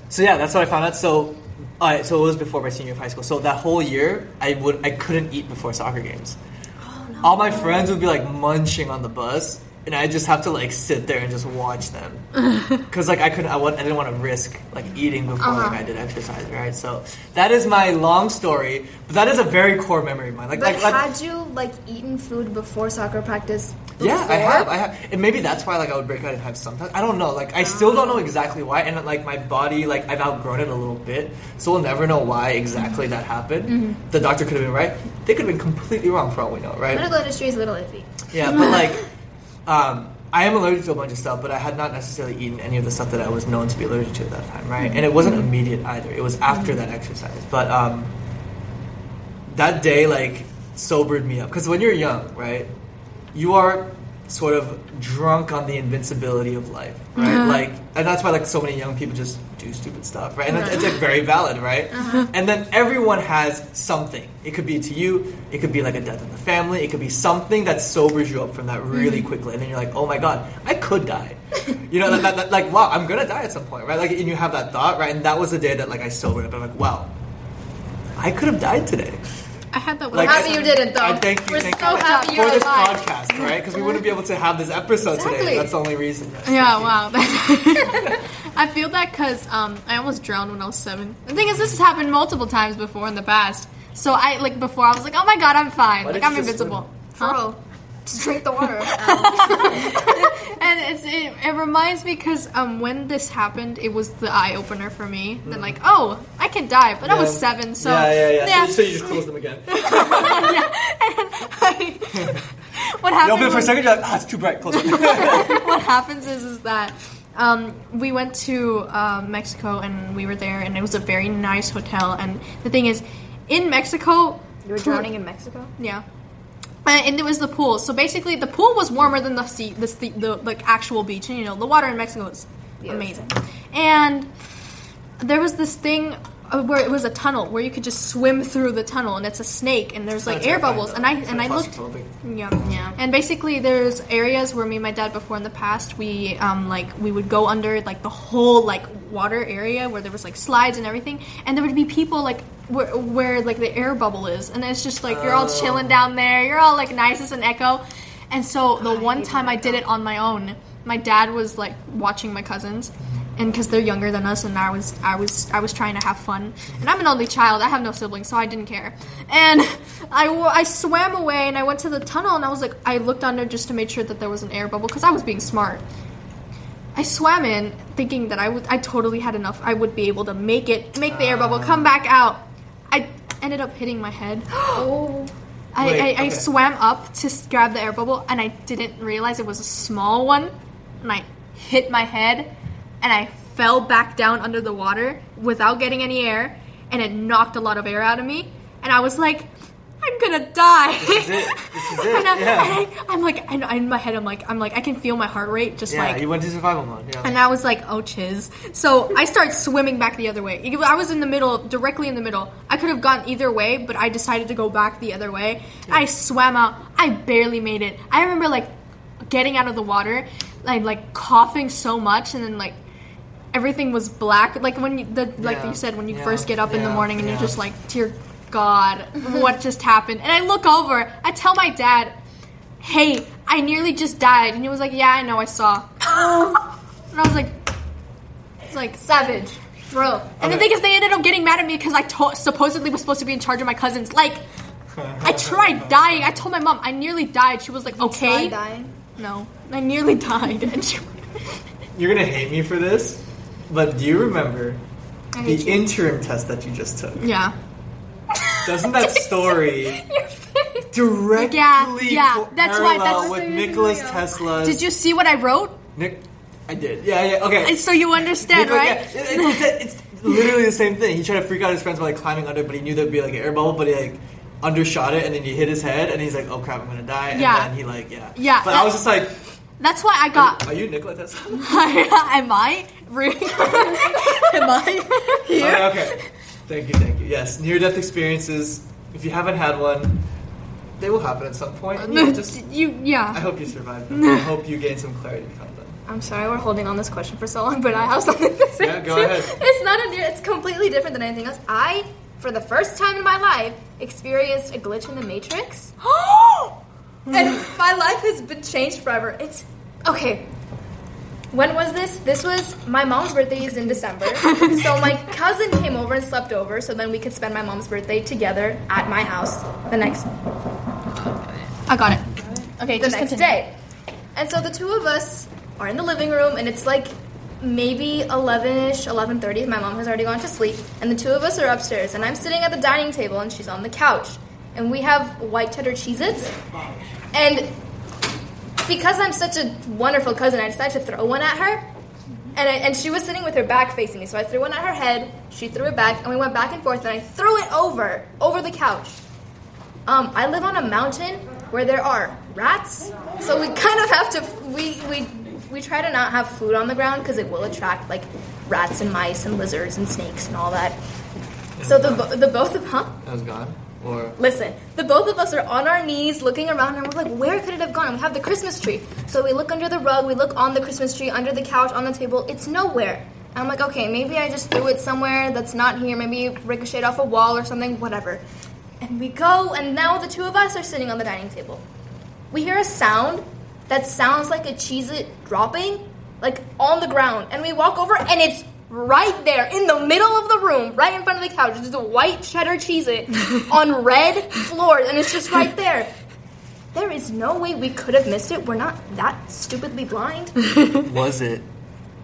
so yeah, that's what I found out. So, all right, so it was before my senior year of high school. So that whole year, I would I couldn't eat before soccer games. Oh, all my friends would be like munching on the bus, and I just have to like sit there and just watch them because like I couldn't I, wa- I didn't want to risk like eating before like uh-huh. I did exercise, right? So that is my long story, but that is a very core memory of mine. Like, But like, like had you like eaten food before soccer practice? Before? yeah, I have. I have, and maybe that's why like I would break out and have sometimes. I don't know. Like I still don't know oh. exactly why, and like my body, like I've outgrown it a little bit, so we'll never know why exactly that happened. Mm-hmm. The doctor could have been right. They could have been completely wrong for all we know, right? Medical industry is a little iffy. Yeah, but like, um, I am allergic to a bunch of stuff, but I had not necessarily eaten any of the stuff that I was known to be allergic to at that time, right? And it wasn't immediate either. It was after that exercise. But um, that day, like, sobered me up. Because when you're young, right, you are sort of drunk on the invincibility of life, right? Uh-huh. Like, and that's why, like, so many young people just do stupid stuff, right? And it's, it's like uh-huh. very valid, right? Uh-huh. And then everyone has something. It could be to you, it could be like a death in the family, it could be something that sobers you up from that really mm-hmm. quickly. And then you're like, oh my god, I could die. You know, that, that, that- like, wow, I'm gonna die at some point, right? Like, and you have that thought, right? And that was the day that, like, I sobered up. I'm like, wow, I could have died today. I had that. Like, happy you didn't, though. I thank you, We're thank so you happy for you're this alive. podcast, right? Because we wouldn't be able to have this episode today. That's the only reason. Yes, Yeah, wow. I feel that because um, I almost drowned when I was seven. The thing is, this has happened multiple times before in the past. So I like before I was like, oh my god, I'm fine. Why like I'm you just invincible. For. Just drink the water. And it's, it, it reminds me because um, when this happened, it was the eye opener for me. Then like, oh, I can die, but I was seven, so yeah, yeah, yeah. yeah. So, so you just close them again. what You open it for a second, you're like, ah, it's too bright. Close it. what happens is is that um, we went to uh, Mexico and we were there and it was a very nice hotel and the thing is in Mexico you were drowning in Mexico? yeah and it was the pool. So basically the pool was warmer than the sea the, the, the like actual beach. And you know the water in Mexico is Yes. amazing. And there was this thing uh, where it was a tunnel where you could just swim through the tunnel and it's a snake and there's like That's air bubbles. and I It's and I like looked yeah, Yeah. And basically, there's areas where me and my dad before in the past we um like we would go under like the whole like water area where there was like slides and everything, and there would be people like where, where like the air bubble is, and it's just like you're all Oh. chilling down there, you're all like nice as an echo, and so the one time I did it on my own, my dad was like watching my cousins. And because they're younger than us, and I was, I was, I was trying to have fun, and I'm an only child. I have no siblings, so I didn't care. And I, wa- I swam away, and I went to the tunnel, and I was like, I looked under just to make sure that there was an air bubble, because I was being smart. I swam in, thinking that I would, I totally had enough. I would be able to make it, make the air bubble, come back out. Ended up hitting my head. Oh. I, Wait, I, I swam up to grab the air bubble, and I didn't realize it was a small one. And I hit my head, and I fell back down under the water without getting any air, and it knocked a lot of air out of me. And I was like, I'm gonna die. This is it. This is it. and I, Yeah. I, am like, and in my head, I'm like, I'm like, I can feel my heart rate just Yeah, like you went to survival mode. Yeah. and I was like, oh, chiz. So I start swimming back the other way. I was in the middle, directly in the middle. I could have gone either way, but I decided to go back the other way. I swam out. I barely made it. I remember like getting out of the water, like like coughing so much, and then like everything was black. Like when you, the like Yeah. you said, when you Yeah. first get up in the morning and Yeah. you're just like, dear God, what just happened? And I look over. I tell my dad, hey, I nearly just died. And he was like, yeah, I know, I saw. And I was like, it's like, Savage. Bro. and the thing is, they ended up getting mad at me because I to- supposedly was supposed to be in charge of my cousins. Like, I tried dying. I told my mom I nearly died. She was like, okay. Tried dying. No, I nearly died. And she, You're gonna hate me for this, but do you remember the you. interim test that you just took? yeah. Doesn't that story directly Yeah, yeah, that's why- that's- with Nikola Tesla's? Did you see what I wrote? Nick, I did. Yeah, yeah. Okay. So you understand, Nikola- right? yeah, it- it's, it's, it's literally the same thing. He tried to freak out his friends by like climbing under, but he knew there'd be like an air bubble, but he like undershot it, and then he hit his head, and he's like, "Oh crap, I'm gonna die." And Yeah. then he like, yeah, Yeah, But I was just like, That's why I got. "Are you Nikola Tesla?" Am I? Really? Am I here? Okay. Thank you, thank you. Yes, near-death experiences. If you haven't had one, they will happen at some point. You know, just, you, yeah. I hope you survive them. I hope you gain some clarity from them. I'm sorry we're holding on this question for so long, but I have something to say. Yeah, go too. ahead. It's not a new. It's completely different than anything else. I, for the first time in my life, experienced a glitch in the Matrix, and my life has been changed forever. It's okay. When was this? This was my mom's birthday is in December. so my cousin came over and slept over, so then we could spend my mom's birthday together at my house the next I got it. Okay, the just next continue. day. And so the two of us are in the living room, and it's like maybe 11ish, 11:30. My mom has already gone to sleep, and the two of us are upstairs, and I'm sitting at the dining table, and she's on the couch, and we have white cheddar Cheez-Its, and because I'm such a wonderful cousin, I decided to throw one at her. And, I, and she was sitting with her back facing me, so I threw one at her head. She threw it back, and we went back and forth. And I threw it over, over the couch. Um, I live on a mountain where there are rats, so we kind of have to. We we we try to not have food on the ground because it will attract like rats and mice and lizards and snakes and all that. So the the both of huh? That was gone. Or Listen, the both of us are on our knees looking around and we're like, where could it have gone? We have the Christmas tree. So we look under the rug, we look on the Christmas tree, under the couch, on the table. It's nowhere. And I'm like, okay, maybe I just threw it somewhere that's not here. Maybe ricocheted off a wall or something, whatever. And we go, and now the two of us are sitting on the dining table. We hear a sound that sounds like a Cheez It dropping, like on the ground. And we walk over, and it's right there in the middle of the room, right in front of the couch. There's a white cheddar Cheez-It on red floors, and it's just right there. There is no way we could have missed it. We're not that stupidly blind. was it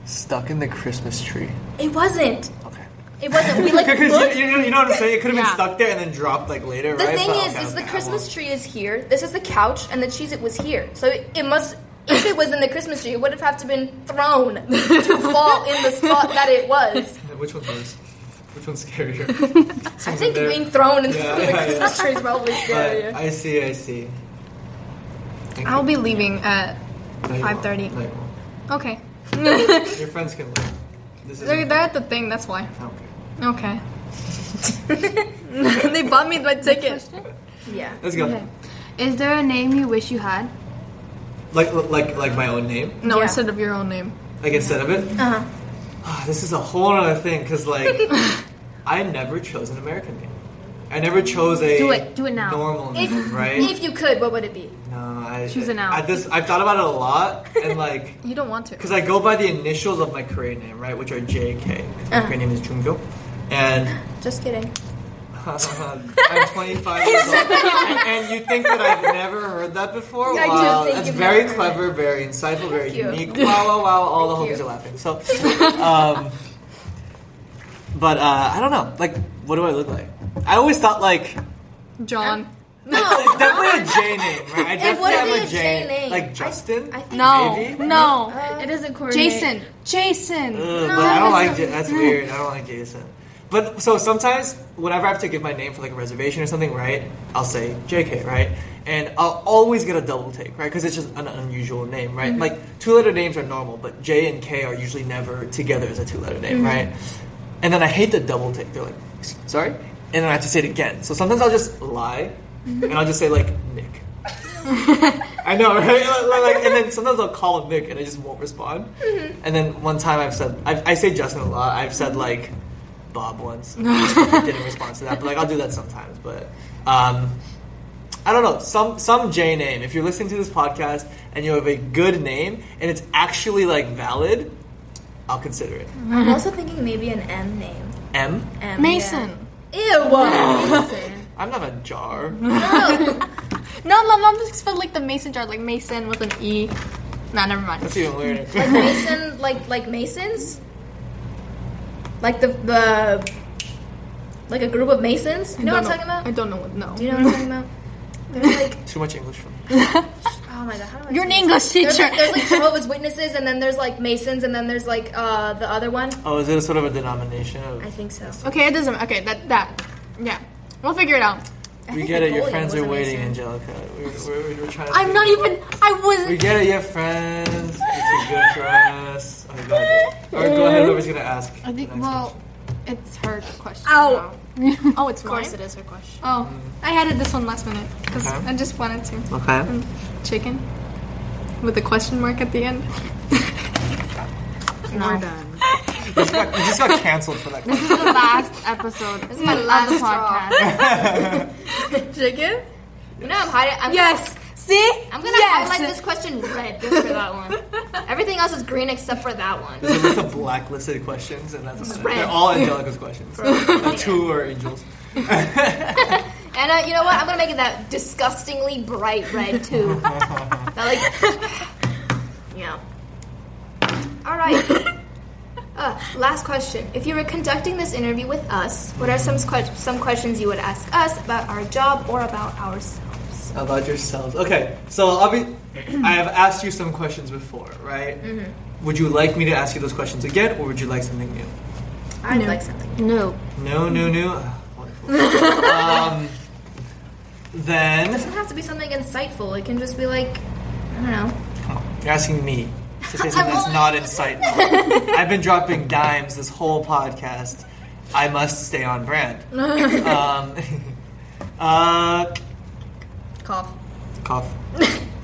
stuck in the Christmas tree? It wasn't. Okay. It wasn't. We like Because you, you, know, you know what I'm saying? It could have Yeah. been stuck there and then dropped like later, The right? thing But, is, okay, is the okay, Christmas well, tree is here. This is the couch, and the Cheez-It was here. So it, it must. If it was in the Christmas tree, it would have had to been thrown to fall in the spot that it was. Which one's worse? Which one's scarier? I think there. being thrown in Yeah, the yeah, Christmas yeah. tree is probably But scarier. I see, I see. Thank I'll you. be leaving at No, you won't. 5:30. No, you won't. Okay. Your friends can leave. This is They're, they're at the thing, that's why. okay. Okay. they bought me my ticket. Yeah. Let's go. Okay. Is there a name you wish you had? Like, like, like my own name. No, Yeah. instead of your own name. Like instead of it. Uh huh. Ah, this is a whole other thing because like I never chose an American name. I never chose a Do it. Do it now. normal If, name, right? if you could, what would it be? no, I Choose it now. I, this I've thought about it a lot and like You don't want to. because I go by the initials of my Korean name, right, which are JK. 'cause My Uh-huh. Korean name is Jungjo, and Just kidding. I'm 25 years old. and, and you think that I've never heard that before? I do wow, think that's you've very never heard clever, very insightful, very Thank you. unique. Wow, wow, wow! All the Thank homies you. are laughing. So, um, but uh, I don't know. Like, what do I look like? I always thought like John. No, it's definitely a J name, right? I definitely wouldn't have be a a J, J name. like I- Justin. I think No. Maybe? No. It doesn't coordinate. Jason. Jason. Ugh, but I don't like J- that's weird. I don't like Jason. But so sometimes whenever I have to give my name for like a reservation or something, right? I'll say JK, right? And I'll always get a double take, right? Because it's just an unusual name, right? Mm-hmm. Like two letter names are normal, but J and K are usually never together as a two letter name, Mm-hmm. right? And then I hate the double take. They're like, sorry, and then I have to say it again. So sometimes I'll just lie, Mm-hmm. and I'll just say like Nick. I know, right? Like, and then sometimes I'll call him Nick, and I just won't respond. Mm-hmm. And then one time I've said, I, I say Justin a lot. I've said like Bob once. didn't respond to that, but like I'll do that sometimes. But um, I don't know. Some some J name. If you're listening to this podcast and you have a good name and it's actually like valid, I'll consider it. I'm also thinking maybe an M name. M. M, Mason. Yeah. Ew. I'm not a jar. No, no, no. No I'm just for like the Mason jar, like Mason with an E. Nah, never mind. That's even weirder. like Mason, like like Masons, like the the like a group of Masons. You know what I'm Don't talking I don't know what. No. Do you know what I'm talking about? There's like Too much English for me. oh my god, how do I You're an say this? English There's teacher. like, there's like Jehovah's Witnesses, and then there's like Masons, and then there's like uh the other one. Oh, is it a sort of a denomination of? I think so. okay, it doesn't. Okay, that that. Yeah, we'll figure it out. I We get it. Your friends are waiting, Mason. Angelica. We're, we're, we're trying to. I'm not even. I We wasn't. get it. Your friends. It's a good for us. Okay, go ahead. Or go ahead. Whoever's gonna ask. I think. Well, question. it's her question. Oh. Ow. Oh, it's Of course, mine. it is her question. Oh, I added this one last minute because Okay. I just wanted to. Okay. Um, chicken with a question mark at the end. We're done. You just got, you just got canceled for that. This is the last episode. This is my last the podcast. Chicken? You know, I'm hiding. I'm Yes. See? I'm gonna yes. highlight this question red just for that one. Everything else is green except for that one. There's a list of blacklisted questions, and that's about it. red. They're all Angelica's questions. And two are angels. And uh, you know what? I'm gonna make it that disgustingly bright red too. that like, yeah. All right. Uh, last question. If you were conducting this interview with us, what are some que- some questions you would ask us about our job or about ourselves? About yourselves. Okay, so I'll be I have asked you some questions before, right? Would you like me to ask you those questions again, or would you like something new? I'd No. like something. No. No, no, no. Ah, Wonderful. um, It doesn't have to be something insightful. It can just be like, I don't know. Come on, you're asking me something that's not insightful. I've been dropping dimes this whole podcast. I must stay on brand. Um, uh, Cough. cough.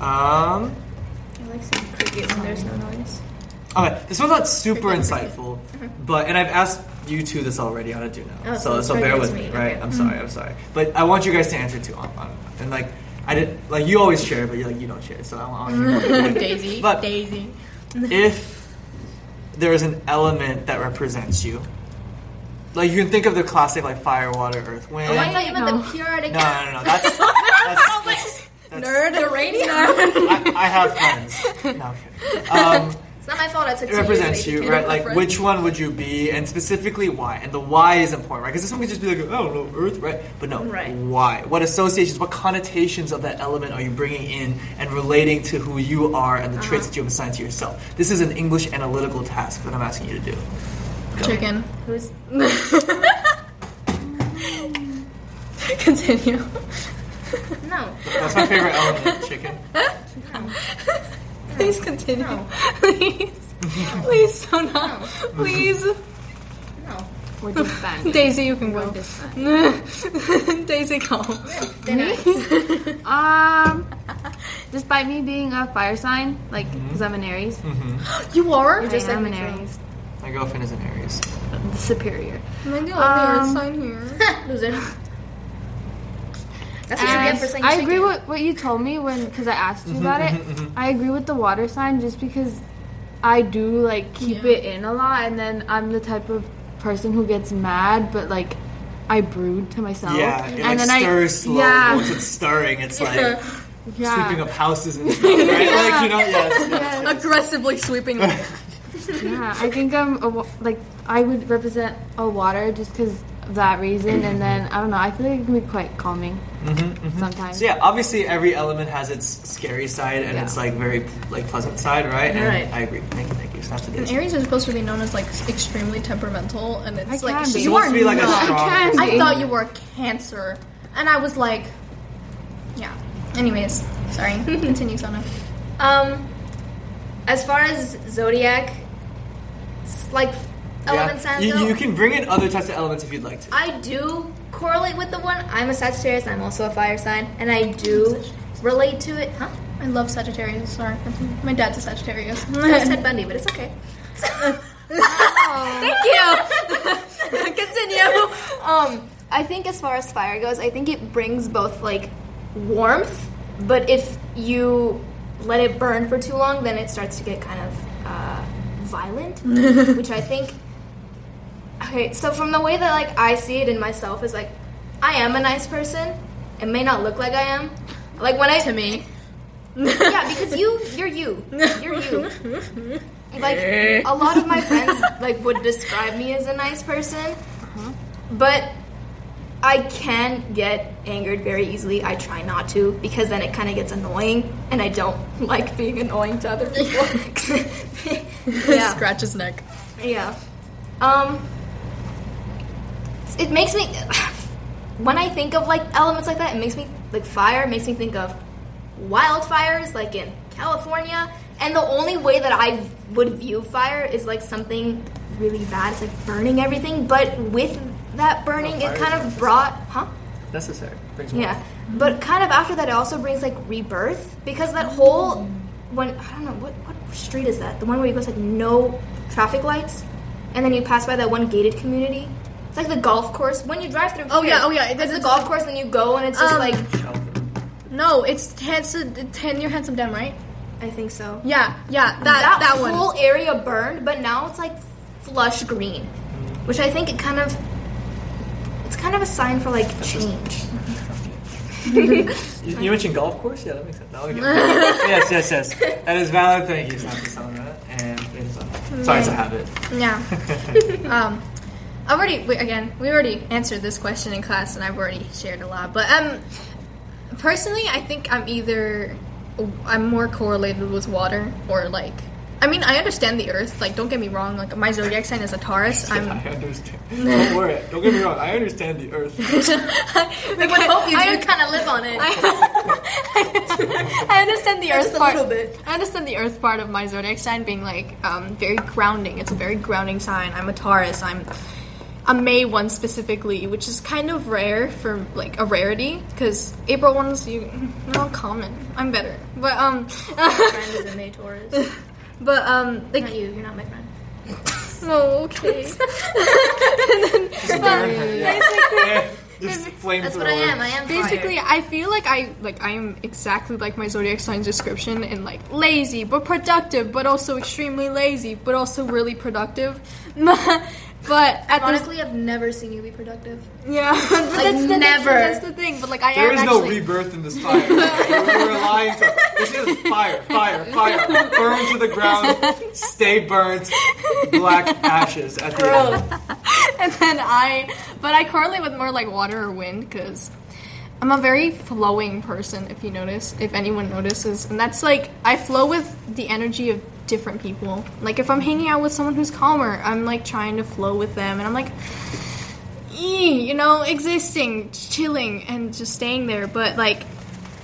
Um, I like saying cricket when there's no noise. okay, this one's not super insightful, but and I've asked you two this already on a do now, Oh, so so so bear with me, me, right? okay. I'm sorry, I'm sorry, but I want you guys to answer too on, on and like I did like you always share, but you like you don't share, so I want, I want you to Daisy. But- Daisy. If there is an element that represents you, like you can think of the classic like fire, water, earth, wind. Oh, I thought you meant No. the periodic. no, no, no, no. That's, that's, that's, that's Nerd. The radio. I, I have friends. No, I'm kidding. Um, It's not my fault. I took it represents years you, right? Like, my which one would you be, and specifically why? And the why is important, right? Because this one could just be like, I don't know, Earth, right? But no, Right. why? What associations, what connotations of that element are you bringing in and relating to who you are and the Uh-huh. traits that you have assigned to yourself? This is an English analytical task that I'm asking you to do. Chicken. Who's Continue. no? That's my favorite element, chicken. Please continue. No. Please. Please, so not. Please. No. We're disbanded. Daisy, you can go. Disbanded. Daisy, go. Thin ice. Um, despite me being a fire sign, like, because I'm an Aries, You are? You I just said am an me. Aries, My girlfriend is an Aries. the superior. Am I the only Um, earth sign here? Loser. That's what you And get for um, saying I agree with what you told me when because I asked you about it. Mm-hmm, mm-hmm. I agree with the water sign just because I do like keep Yeah. it in a lot, and then I'm the type of person who gets mad, but like I brood to myself. Yeah, it and like then stirs I slow. yeah Once it's stirring, it's like yeah sweeping up houses and stuff, right? Like, you know, yes. yes. Aggressively sweeping. yeah. I think I'm a, wa- like I would represent a water just because of that reason, and then I don't know. I feel like it can be quite calming sometimes. So yeah, obviously every element has its scary side and Yeah. its like very like pleasant side, right? And Right. I agree. Thank you, thank you. Snap to And. Aries are supposed to be known as like extremely temperamental, and it's I like can be. you supposed are to be like a not. strong. I. I thought you were Cancer, and I was like, yeah. Anyways, sorry. Continue, Sana. Um, as far as zodiac, s- like element Yeah. signs You, you can bring in other types of elements if you'd like to. I do correlate with the one. I'm a Sagittarius. I'm also a fire sign, and I do relate to it. Huh? I love Sagittarius. Sorry, my dad's a Sagittarius. That's Ted Bundy, but it's okay. Thank you. Continue. Um, I think as far as fire goes, I think it brings both like warmth, but if you let it burn for too long, then it starts to get kind of uh, violent, which I think. Okay, so from the way that like I see it in myself is like, I am a nice person. It may not look like I am. Like when I to me. yeah, because you, you're you, you're you. Like a lot of my friends, like would describe me as a nice person, but I can get angered very easily. I try not to because then it kind of gets annoying, and I don't like being annoying to other people. yeah, Scratch his neck. yeah. Um, it makes me when I think of like elements like that, it makes me like fire. It makes me think of wildfires, like in California. And the only way that I would view fire is like something really bad. It's like burning everything. But with that burning, Oh, it kind of brought, huh? Necessary. Brings. Yeah, but kind of after that, it also brings like rebirth because that whole when I don't know what what street is that? The one where you go to like no traffic lights, and then you pass by that one gated community. It's like the golf course when you drive through. Oh, here, yeah, oh, yeah, It's that's- the golf course, then you go and it's just Um, like No, it's handsome. Ten year handsome dem, right? I think so. Yeah, yeah. That that, one. whole area burned, but now it's like flush green, which I think it kind of it's kind of a sign for like change. You, you mentioned golf course? Yeah, that makes sense. No, okay. yes, yes, yes. That is valid. Thank you, Snap to Sandra. And it is a, sorry, it's a habit. Yeah. um, I've already we, again we already answered this question in class, and I've already shared a lot. But um, personally, I think I'm either I'm more correlated with water or like. I mean, I understand the Earth. Like, don't get me wrong. Like, my zodiac sign is a Taurus. I'm. I understand. Don't worry. Don't get me wrong. I understand the Earth. We would hope you I- do kind of live on it. I understand the Earth Just a part. little bit. I understand the Earth part of my zodiac sign being like um, very grounding. It's a very grounding sign. I'm a Taurus. I'm a May one specifically, which is kind of rare for like a rarity because April ones you they're not common. I'm better, but um, my friend is a May Taurus. but um, like Not you. You're not my friend. no, okay. and then, her. Yeah. Just flamethrower. That's what I am. I am Basically, I feel like I like I am exactly like my zodiac sign's description and like lazy but productive, but also extremely lazy, but also really productive. But at Honestly, I've never seen you be productive. yeah, but that's the, never. That's, that's the thing. But like I There am is no rebirth in this fire. you were lying to. This is fire, fire, fire. Burn to the ground. Stay burnt. Black ashes at the end. and then I, but I correlate with more like water or wind because I'm a very flowing person. If you notice, if anyone notices, and that's like I flow with the energy of different people. Like if I'm hanging out with someone who's calmer, I'm like trying to flow with them, and I'm like. You know, existing, chilling, and just staying there. But like,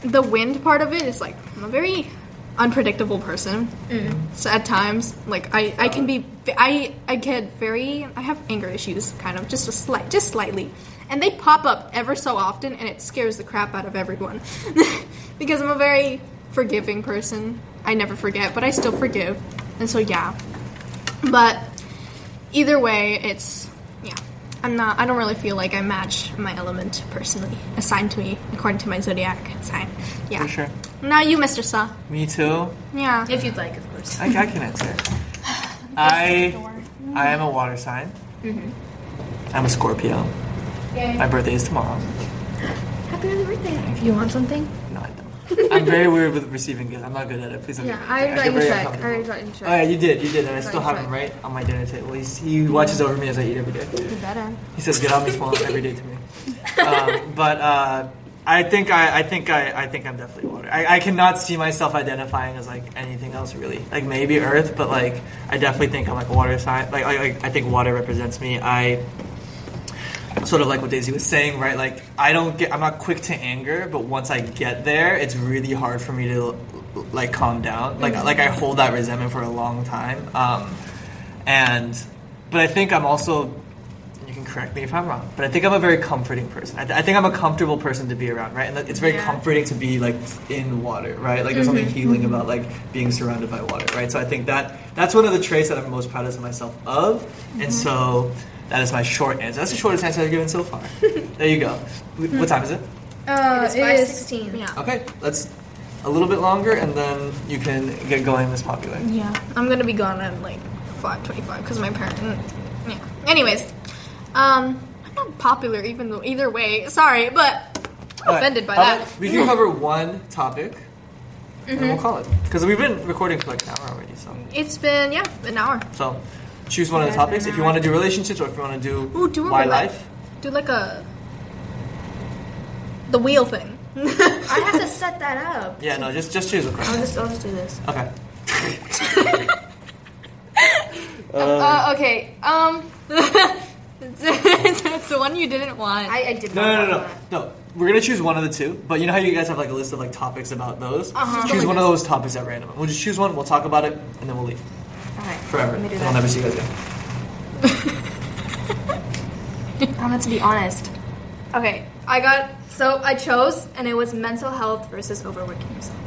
the wind part of it is like I'm a very unpredictable person. Mm-hmm. So at times, like I, I can be, I, I get very, I have anger issues, kind of, just a slight, just slightly, and they pop up ever so often, and it scares the crap out of everyone, because I'm a very forgiving person. I never forget, but I still forgive, and so yeah. But either way, it's yeah. I'm not. I don't really feel like I match my element personally assigned to me according to my zodiac sign. Yeah. For sure. Now you, Mr. Sa. Me too. Yeah. If you'd like, of course. I, I can answer. I I am a water sign. Mm-hmm. I'm a Scorpio. My birthday is tomorrow. Happy early birthday. If you want something? I. I'm very weird with receiving gifts. I'm not good at it. Please don't Yeah, get I already got you check. I already got you check. Oh yeah, you did, you did, and I still have right. him right on my dinner table. He's, he watches over me as I eat every day. You better. He says, "Get on this phone every day to me." Um, but uh, I think I, I think I, I think I'm definitely water. I, I cannot see myself identifying as like anything else really. Like maybe Earth, but like I definitely think I'm like a water sign. Like, like, like I think water represents me. I sort of like what Daisy was saying, right? Like I don't get, I'm not quick to anger, but once I get there, it's really hard for me to like calm down. Like mm-hmm. like I hold that resentment for a long time. Um, and but I think I'm also you can correct me if I'm wrong, but I think I'm a very comforting person. I, th- I think I'm a comfortable person to be around, right? And it's very Yeah. comforting to be like in water, right? Like there's something mm-hmm. healing mm-hmm. about like being surrounded by water, right? So I think that that's one of the traits that I'm most proud of myself of, and so that is my short answer. That's the shortest answer I've given so far. there you go. What time is it? Uh, It's 516. Yeah. Okay, let's a little bit longer, and then you can get going, Miss Popular. Yeah. I'm gonna be gone at like 5:25 because my parent. Yeah. Anyways, um, I'm not popular even though either way. Sorry, but I'm All right, offended by how that. We can cover one topic, and we'll call it because we've been recording for like an hour already. So, It's been yeah an hour. so choose one of the Yeah, it's been topics if you want to do relationships or if you want to do Ooh, do a why rela- life. Do like a the wheel thing. I have to set that up. Yeah, no, just just choose a I'll just, I'll just do this. Okay. Uh, okay. Um. it's the one you didn't want. I, I did No, not no, no, no, that. no. We're gonna choose one of the two, but you know how you guys have like a list of like topics about those. Uh-huh. Choose one of those topics at random. We'll just choose one. We'll talk about it, and then we'll leave Forever. Let me do And I'll never see you guys again. I'm going to be honest. Okay, I got so I chose, and it was mental health versus overworking yourself.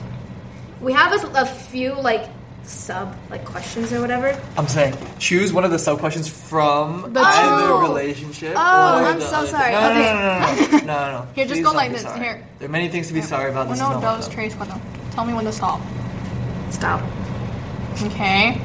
We have a, a few like sub like questions or whatever. I'm saying choose one of the sub questions from The either two- relationship. Oh, I'm the so sorry. No, Okay. no, no, no, no, no, no, no. Here, just Please go like this. sorry. Here. There are many things to be sorry about. This no, is one of dos, them. Tell me when to stop. Stop. Okay.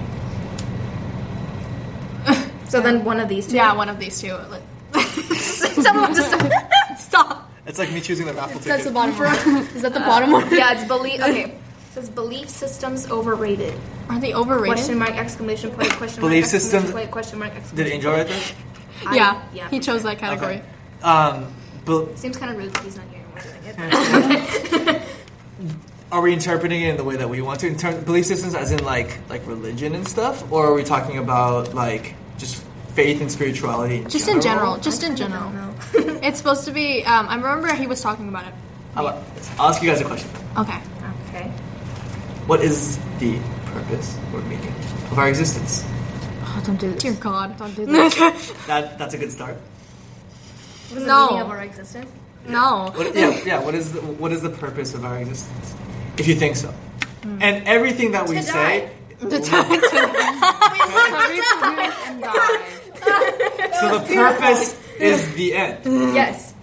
So then one of these two. Yeah, one of these two. Let- Tell me when to stop. Stop. It's like me choosing the raffle ticket. That's the bottom one. Is that the bottom one? yeah, it's belief. Okay, it says belief systems overrated. Are they overrated? Question mark exclamation point question Belief mark exclamation systems- point question mark Exclamation Did exclamation. Angel write this? I- yeah, yeah. he chose that category. Okay. Um, but Seems kind of rude that he's not here. and we're doing it. are we interpreting it in the way that we want to? In terms belief systems, as in like like religion and stuff, or are we talking about like just faith and spirituality? In Just general? in general. Just in general. it's supposed to be. Um, I remember he was talking about it. How about this? I'll ask you guys a question. Okay. Okay. What is the purpose or meaning of our existence? Oh, don't do this. Dear God. Don't do this. That that's a good start. What is No. the meaning of our existence? no. What, yeah, yeah. What is the, what is the purpose of our existence? If you think so, and everything that we To say. And die. So the purpose is the end. Yes.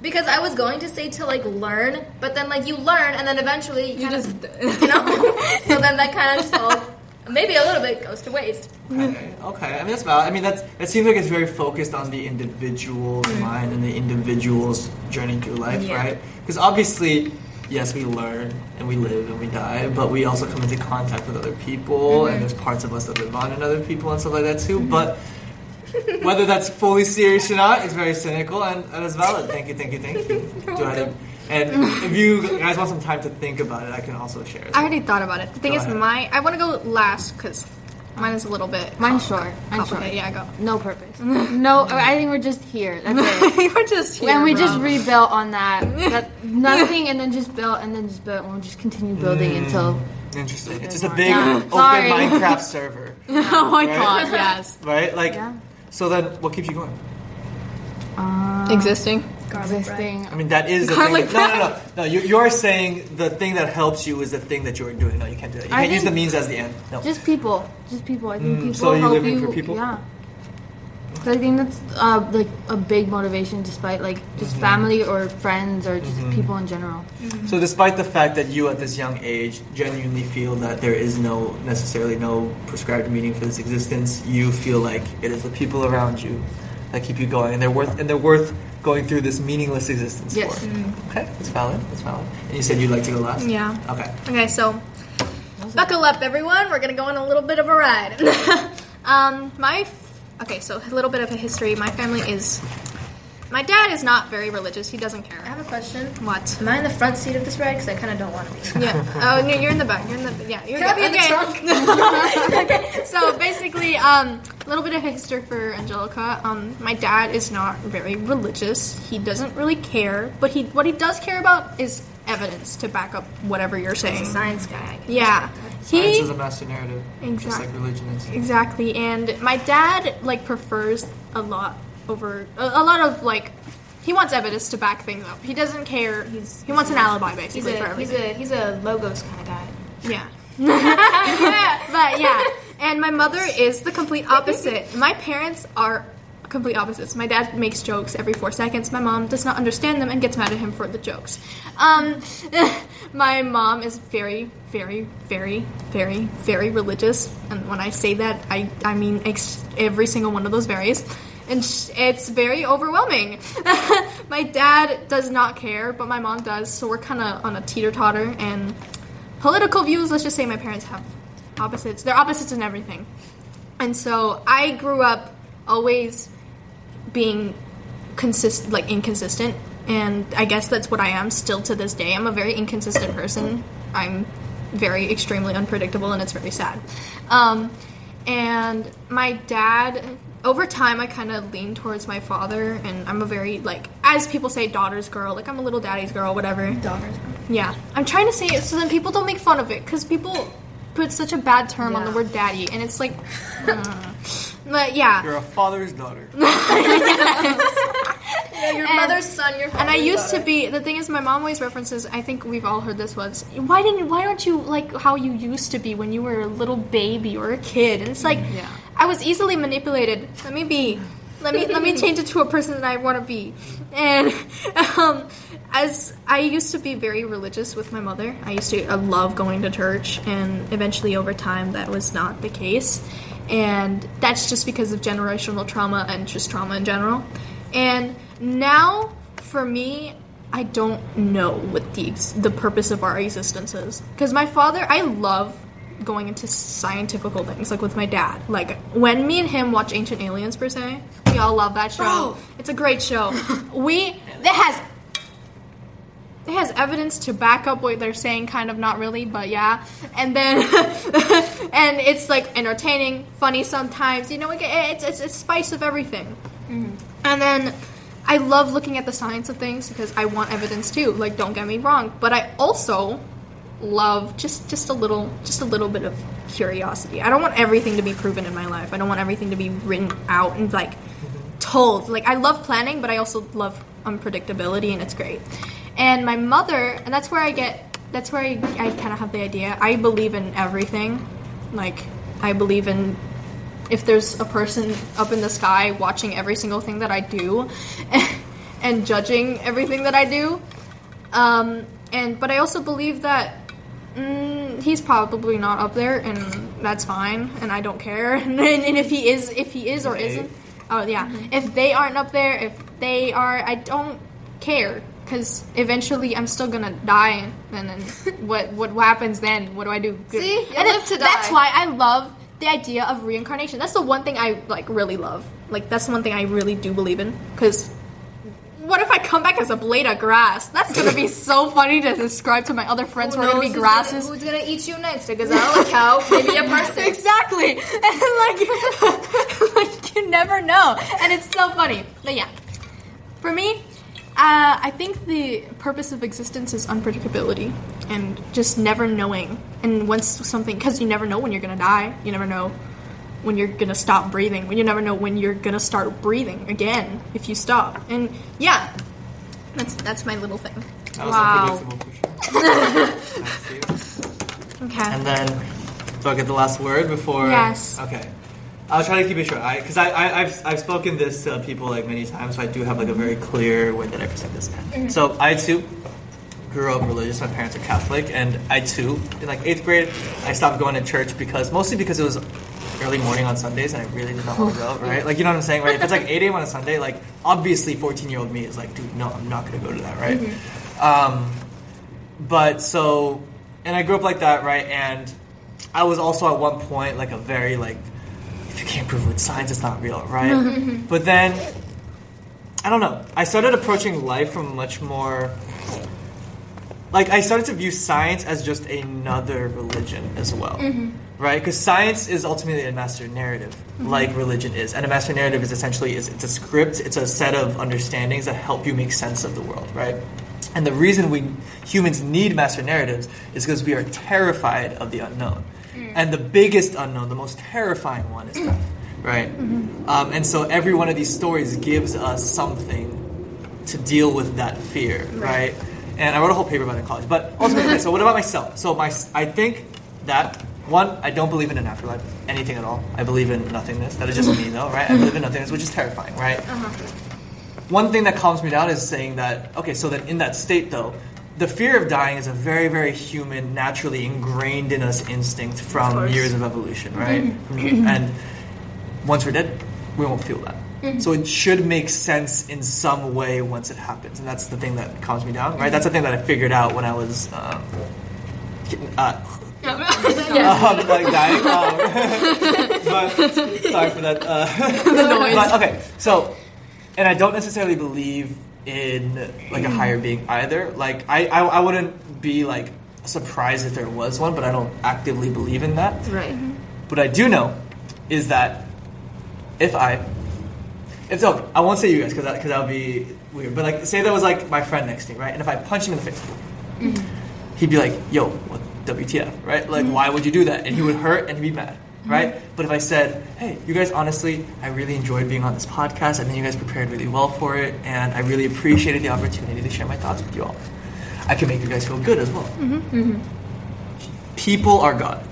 Because I was going to say to like learn, but then like you learn and then eventually you, kind of you know. so then that kind of just all maybe a little bit goes to waste. Okay, okay. I mean that's valid. I mean that's it seems like it's very focused on the individual's mm. mind and the individual's journey through life, Yeah. right? Because obviously, yes, we learn and we live and we die, but we also come into contact with other people, and mm-hmm. there's parts of us that live on in other people and stuff like that too. Mm-hmm. But whether that's fully serious or not is very cynical, and that is valid. Thank you, thank you, thank you. And if you guys want some time to think about it, I can also share. I already thought about it. The thing Go is, ahead. my I want to go last because mine is a little bit. Mine's short. Mine's short. Yeah, I go. No purpose. No, I think we're just here. That's it. You're just here. and we bro. just rebuilt on that. that. Nothing, and then just built, and then just built, and we'll just continue building until. Interesting. It's just a big Yeah. open Sorry. Minecraft server. oh my Right? god. Yes. right? Like, Yeah. so then what keeps you going? Uh, Existing. Existing. I mean, that is the Garlic thing. That, no, no, no, no. You, you're saying the thing that helps you is the thing that you're doing. No, you can't do that. You I can't use the means as the end. No. Just people. Just people. I think Mm, people so you help living you. for people? Yeah. So I think that's uh, like a big motivation, despite like just Mm-hmm. family or friends or just people in general. So, despite the fact that you, at this young age, genuinely feel that there is no necessarily no prescribed meaning for this existence, you feel like it is the people around you that keep you going, and they're worth and they're worth going through this meaningless existence Yes. for. Okay, that's valid. That's valid. And you said you'd like to go last. Yeah. Okay. Okay, so buckle up, everyone. We're gonna go on a little bit of a ride. um, my f- okay, so a little bit of a history. My family is. My dad is not very religious. He doesn't care. I have a question. What? Am I in the front seat of this ride? Because I kind of don't want to be. Yeah. Oh, no, you're in the back. You're in the yeah. You're Can I be in the okay. okay. So basically, um, a little bit of history for Angelica. Um, my dad is not very religious. He doesn't really care, but he what he does care about is evidence to back up whatever you're saying. Science guy. Yeah. Science He is a master narrative, just Exactly. like religion is. Exactly, and my dad like prefers a lot over a, a lot of like he wants evidence to back things up. He doesn't care. He's he wants an alibi He's basically for a he's a he's a logos kind of guy. yeah. but yeah, and my mother is the complete opposite. My parents are complete opposites. My dad makes jokes every four seconds. My mom does not understand them and gets mad at him for the jokes. Um, my mom is very, very, very, very, very religious, and when I say that, I I mean ex- every single one of those varies. And sh- it's very overwhelming. my dad does not care, but my mom does, so we're kind of on a teeter totter. And political views, let's just say my parents have opposites. They're opposites in everything. And so I grew up always being consist like inconsistent and I guess that's what I am still to this day. I'm a very inconsistent person. I'm very extremely unpredictable and it's very sad. Um, and my dad over time I kind of lean towards my father and I'm a very like as people say daughter's girl, like I'm a little daddy's girl, whatever. Daughters. Girl. Yeah, I'm trying to say it so then people don't make fun of it because people put such a bad term on the word daddy, and it's like, uh, but yeah. You're a father's daughter. your And- mother's son. Your And I father's used to be the thing is my mom always references. I think we've all heard this once. why didn't why aren't you like how you used to be when you were a little baby or a kid? And it's like Yeah. I was easily manipulated. Let me be. Let me let me change it to a person that I want to be. And um, as I used to be very religious with my mother, I used to uh, love going to church, and eventually over time that was not the case. And that's just because of generational trauma and just trauma in general. And now, for me, I don't know what the the purpose of our existence is. Because my father, I love going into scientific things, like with my dad. Like when me and him watch Ancient Aliens per se, we all love that show. Bro. It's a great show. we that has it has evidence to back up what they're saying, kind of not really, but yeah. And then, and it's like entertaining, funny sometimes. You know, it's it's it's spice of everything. Mm-hmm. And then I love looking at the science of things because I want evidence too. Like, don't get me wrong, but I also love just just a little just a little bit of curiosity. I don't want everything to be proven in my life. I don't want everything to be written out and like told. Like I love planning, but I also love unpredictability, and it's great. And my mother, and that's where I get. That's where I, I kind of have the idea. I believe in everything. Like I believe in if there's a person up in the sky watching every single thing that I do, and judging everything that I do. Um, and but I also believe that mm, he's probably not up there, and that's fine, and I don't care. and, and if he is, if he is or Okay. isn't, oh yeah, if they aren't up there, if they are, I don't care because eventually I'm still gonna die, and then what what happens then? What do I do? See? You and live to That's why I love the idea of reincarnation. That's the one thing I like really love. Like that's the one thing I really do believe in because what if I come back as a blade of grass? That's gonna be so funny to describe to my other friends who, are gonna be who's grasses. Gonna, who's gonna eat you next? A gazelle, a cow, maybe a person. exactly, and like, like you never know, and it's so funny. But yeah, for me, uh, I think the purpose of existence is unpredictability and just never knowing. And once something, because you never know when you're gonna die, you never know when you're gonna stop breathing. When you never know when you're gonna start breathing again if you stop. And yeah, that's that's my little thing. Wow. sure. Okay. And then, do I get the last word before? Yes. Okay. I'll try to keep it short. I because I, I I've I've spoken this to people like many times, so I do have like a very clear way that I present this. So I too grew up religious. My parents are Catholic, and I too in like eighth grade I stopped going to church because mostly because it was early morning on Sundays and I really did not want to go. Right? Like you know what I'm saying? Right? If it's like 8 a.m. on a Sunday, like obviously 14 year old me is like, dude, no, I'm not gonna go to that. Right? Um, but so and I grew up like that, right? And I was also at one point like a very like if you can't prove it with science, it's not real, right? Mm-hmm. but then I don't know. I started approaching life from much more like I started to view science as just another religion as well. Mm-hmm. Right? Because science is ultimately a master narrative, mm-hmm. like religion is. And a master narrative is essentially is it's a script, it's a set of understandings that help you make sense of the world, right? And the reason we humans need master narratives is because we are terrified of the unknown. And the biggest unknown, the most terrifying one is death, right? Um, and so every one of these stories gives us something to deal with that fear, right? And I wrote a whole paper about it in college. But ultimately, so what about myself? So my, I think that one, I don't believe in an afterlife, anything at all. I believe in nothingness. That is just me, though, right? I believe in nothingness, which is terrifying, right? One thing that calms me down is saying that okay, so that in that state, though, the fear of dying is a very, very human, naturally ingrained in us instinct from course. years of evolution, right? From- and once we're dead, we won't feel that. So it should make sense in some way once it happens, and that's the thing that calms me down, right? That's the thing that I figured out when I was, um, uh, um, like dying. Um, but sorry for that. Uh, the noise. but okay, so, and I don't necessarily believe in like a higher being either. Like I, I, I wouldn't be like surprised if there was one, but I don't actively believe in that. Right. Mm-hmm. What I do know is that if I, if so, I won't say you guys because that, cause that would be weird. But like, say there was like my friend next to me, right? And if I punch him in the face, mm-hmm. he'd be like, "Yo, what WTF?" Right? Like, mm-hmm. why would you do that? And he would hurt and he'd be mad, Mm-hmm. right? But if I said, "Hey, you guys, honestly, I really enjoyed being on this podcast. I think you guys prepared really well for it, and I really appreciated the opportunity to share my thoughts with you all. I can make you guys feel good as well." Mm-hmm. Mm-hmm. People are God,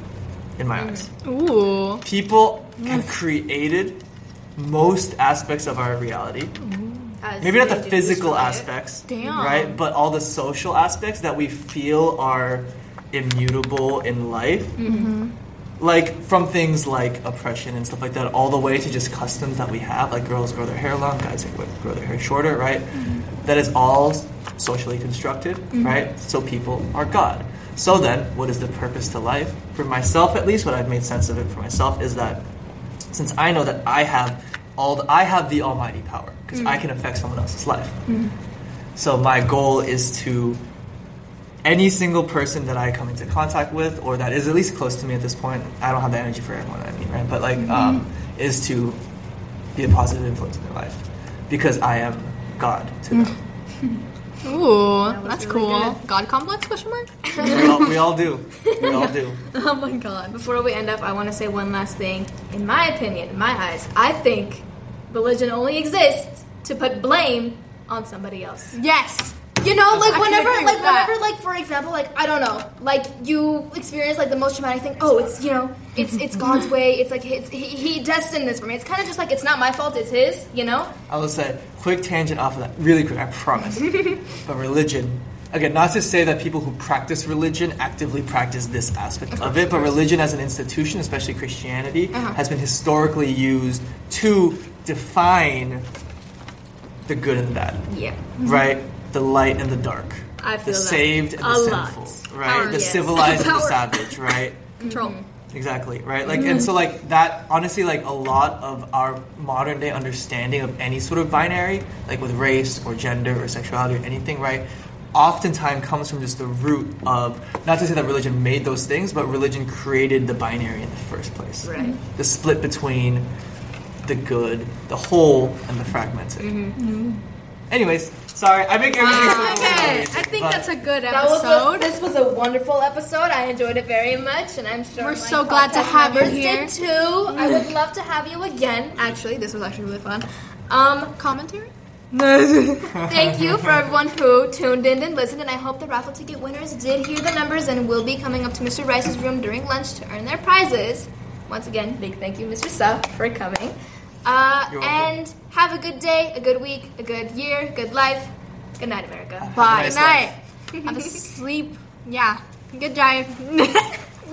in my eyes Ooh. people mm. have created most aspects of our reality. As Maybe not the physical aspects, Damn. right? But all the social aspects that we feel are immutable in life. Like from things like oppression and stuff like that, all the way to just customs that we have, like girls grow their hair long, guys grow their hair shorter, right? Mm-hmm. That is all socially constructed, mm-hmm. right? So people are God. So then, what is the purpose to life? For myself, at least, what I've made sense of it for myself is that since I know that I have all, the, I have the almighty power because mm-hmm. I can affect someone else's life. So my goal is to any single person that I come into contact with, or that is at least close to me at this point, I don't have the energy for everyone. I mean, right? But like, um, is to be a positive influence in their life because I am God to them. Ooh, that's really cool. God complex question mark? we, all, we all do. We all do. oh my god. Before we end up, I want to say one last thing. In my opinion, in my eyes, I think religion only exists to put blame on somebody else. Yes. You know, like I whenever, like with that. whenever, like for example, like I don't know, like you experience like the most traumatic thing. Oh, it's you know, it's it's God's way. It's like it's, he he destined this for me. It's kind of just like it's not my fault. It's his. You know. I will say, quick tangent off of that, really quick, I promise. but religion, again, not to say that people who practice religion actively practice this aspect of, it, but religion as an institution, especially Christianity, uh-huh. has been historically used to define the good and the bad, Yeah. right? The light and the dark, I the feel that saved and the a lot. sinful, right? Power, the yes. civilized and the savage, right? Control. Exactly, right? Like, and so, like, that, honestly, like, a lot of our modern day understanding of any sort of binary, like with race or gender or sexuality or anything, right, oftentimes comes from just the root of, not to say that religion made those things, but religion created the binary in the first place. Right. Mm-hmm. The split between the good, the whole, and the fragmented. Mm-hmm. Mm-hmm. Anyways, sorry, I make everything so Okay, complicated, I think but- that's a good That was a, episode. this was a wonderful episode. I enjoyed it very much, and I'm sure We're my so glad to have you here. Did too. I would love to have you again. Actually, this was actually really fun. Um, Commentary? Thank you for everyone who tuned in and listened, and I hope the raffle ticket winners did hear the numbers and will be coming up to Mr. Rice's room during lunch to earn their prizes. Once again, big thank you, Mr. Suh, for coming. Uh, and have a good day, a good week, a good year, good life. Good night, America. Bye. nice Good life. night. Have a sleep. Yeah. Good drive.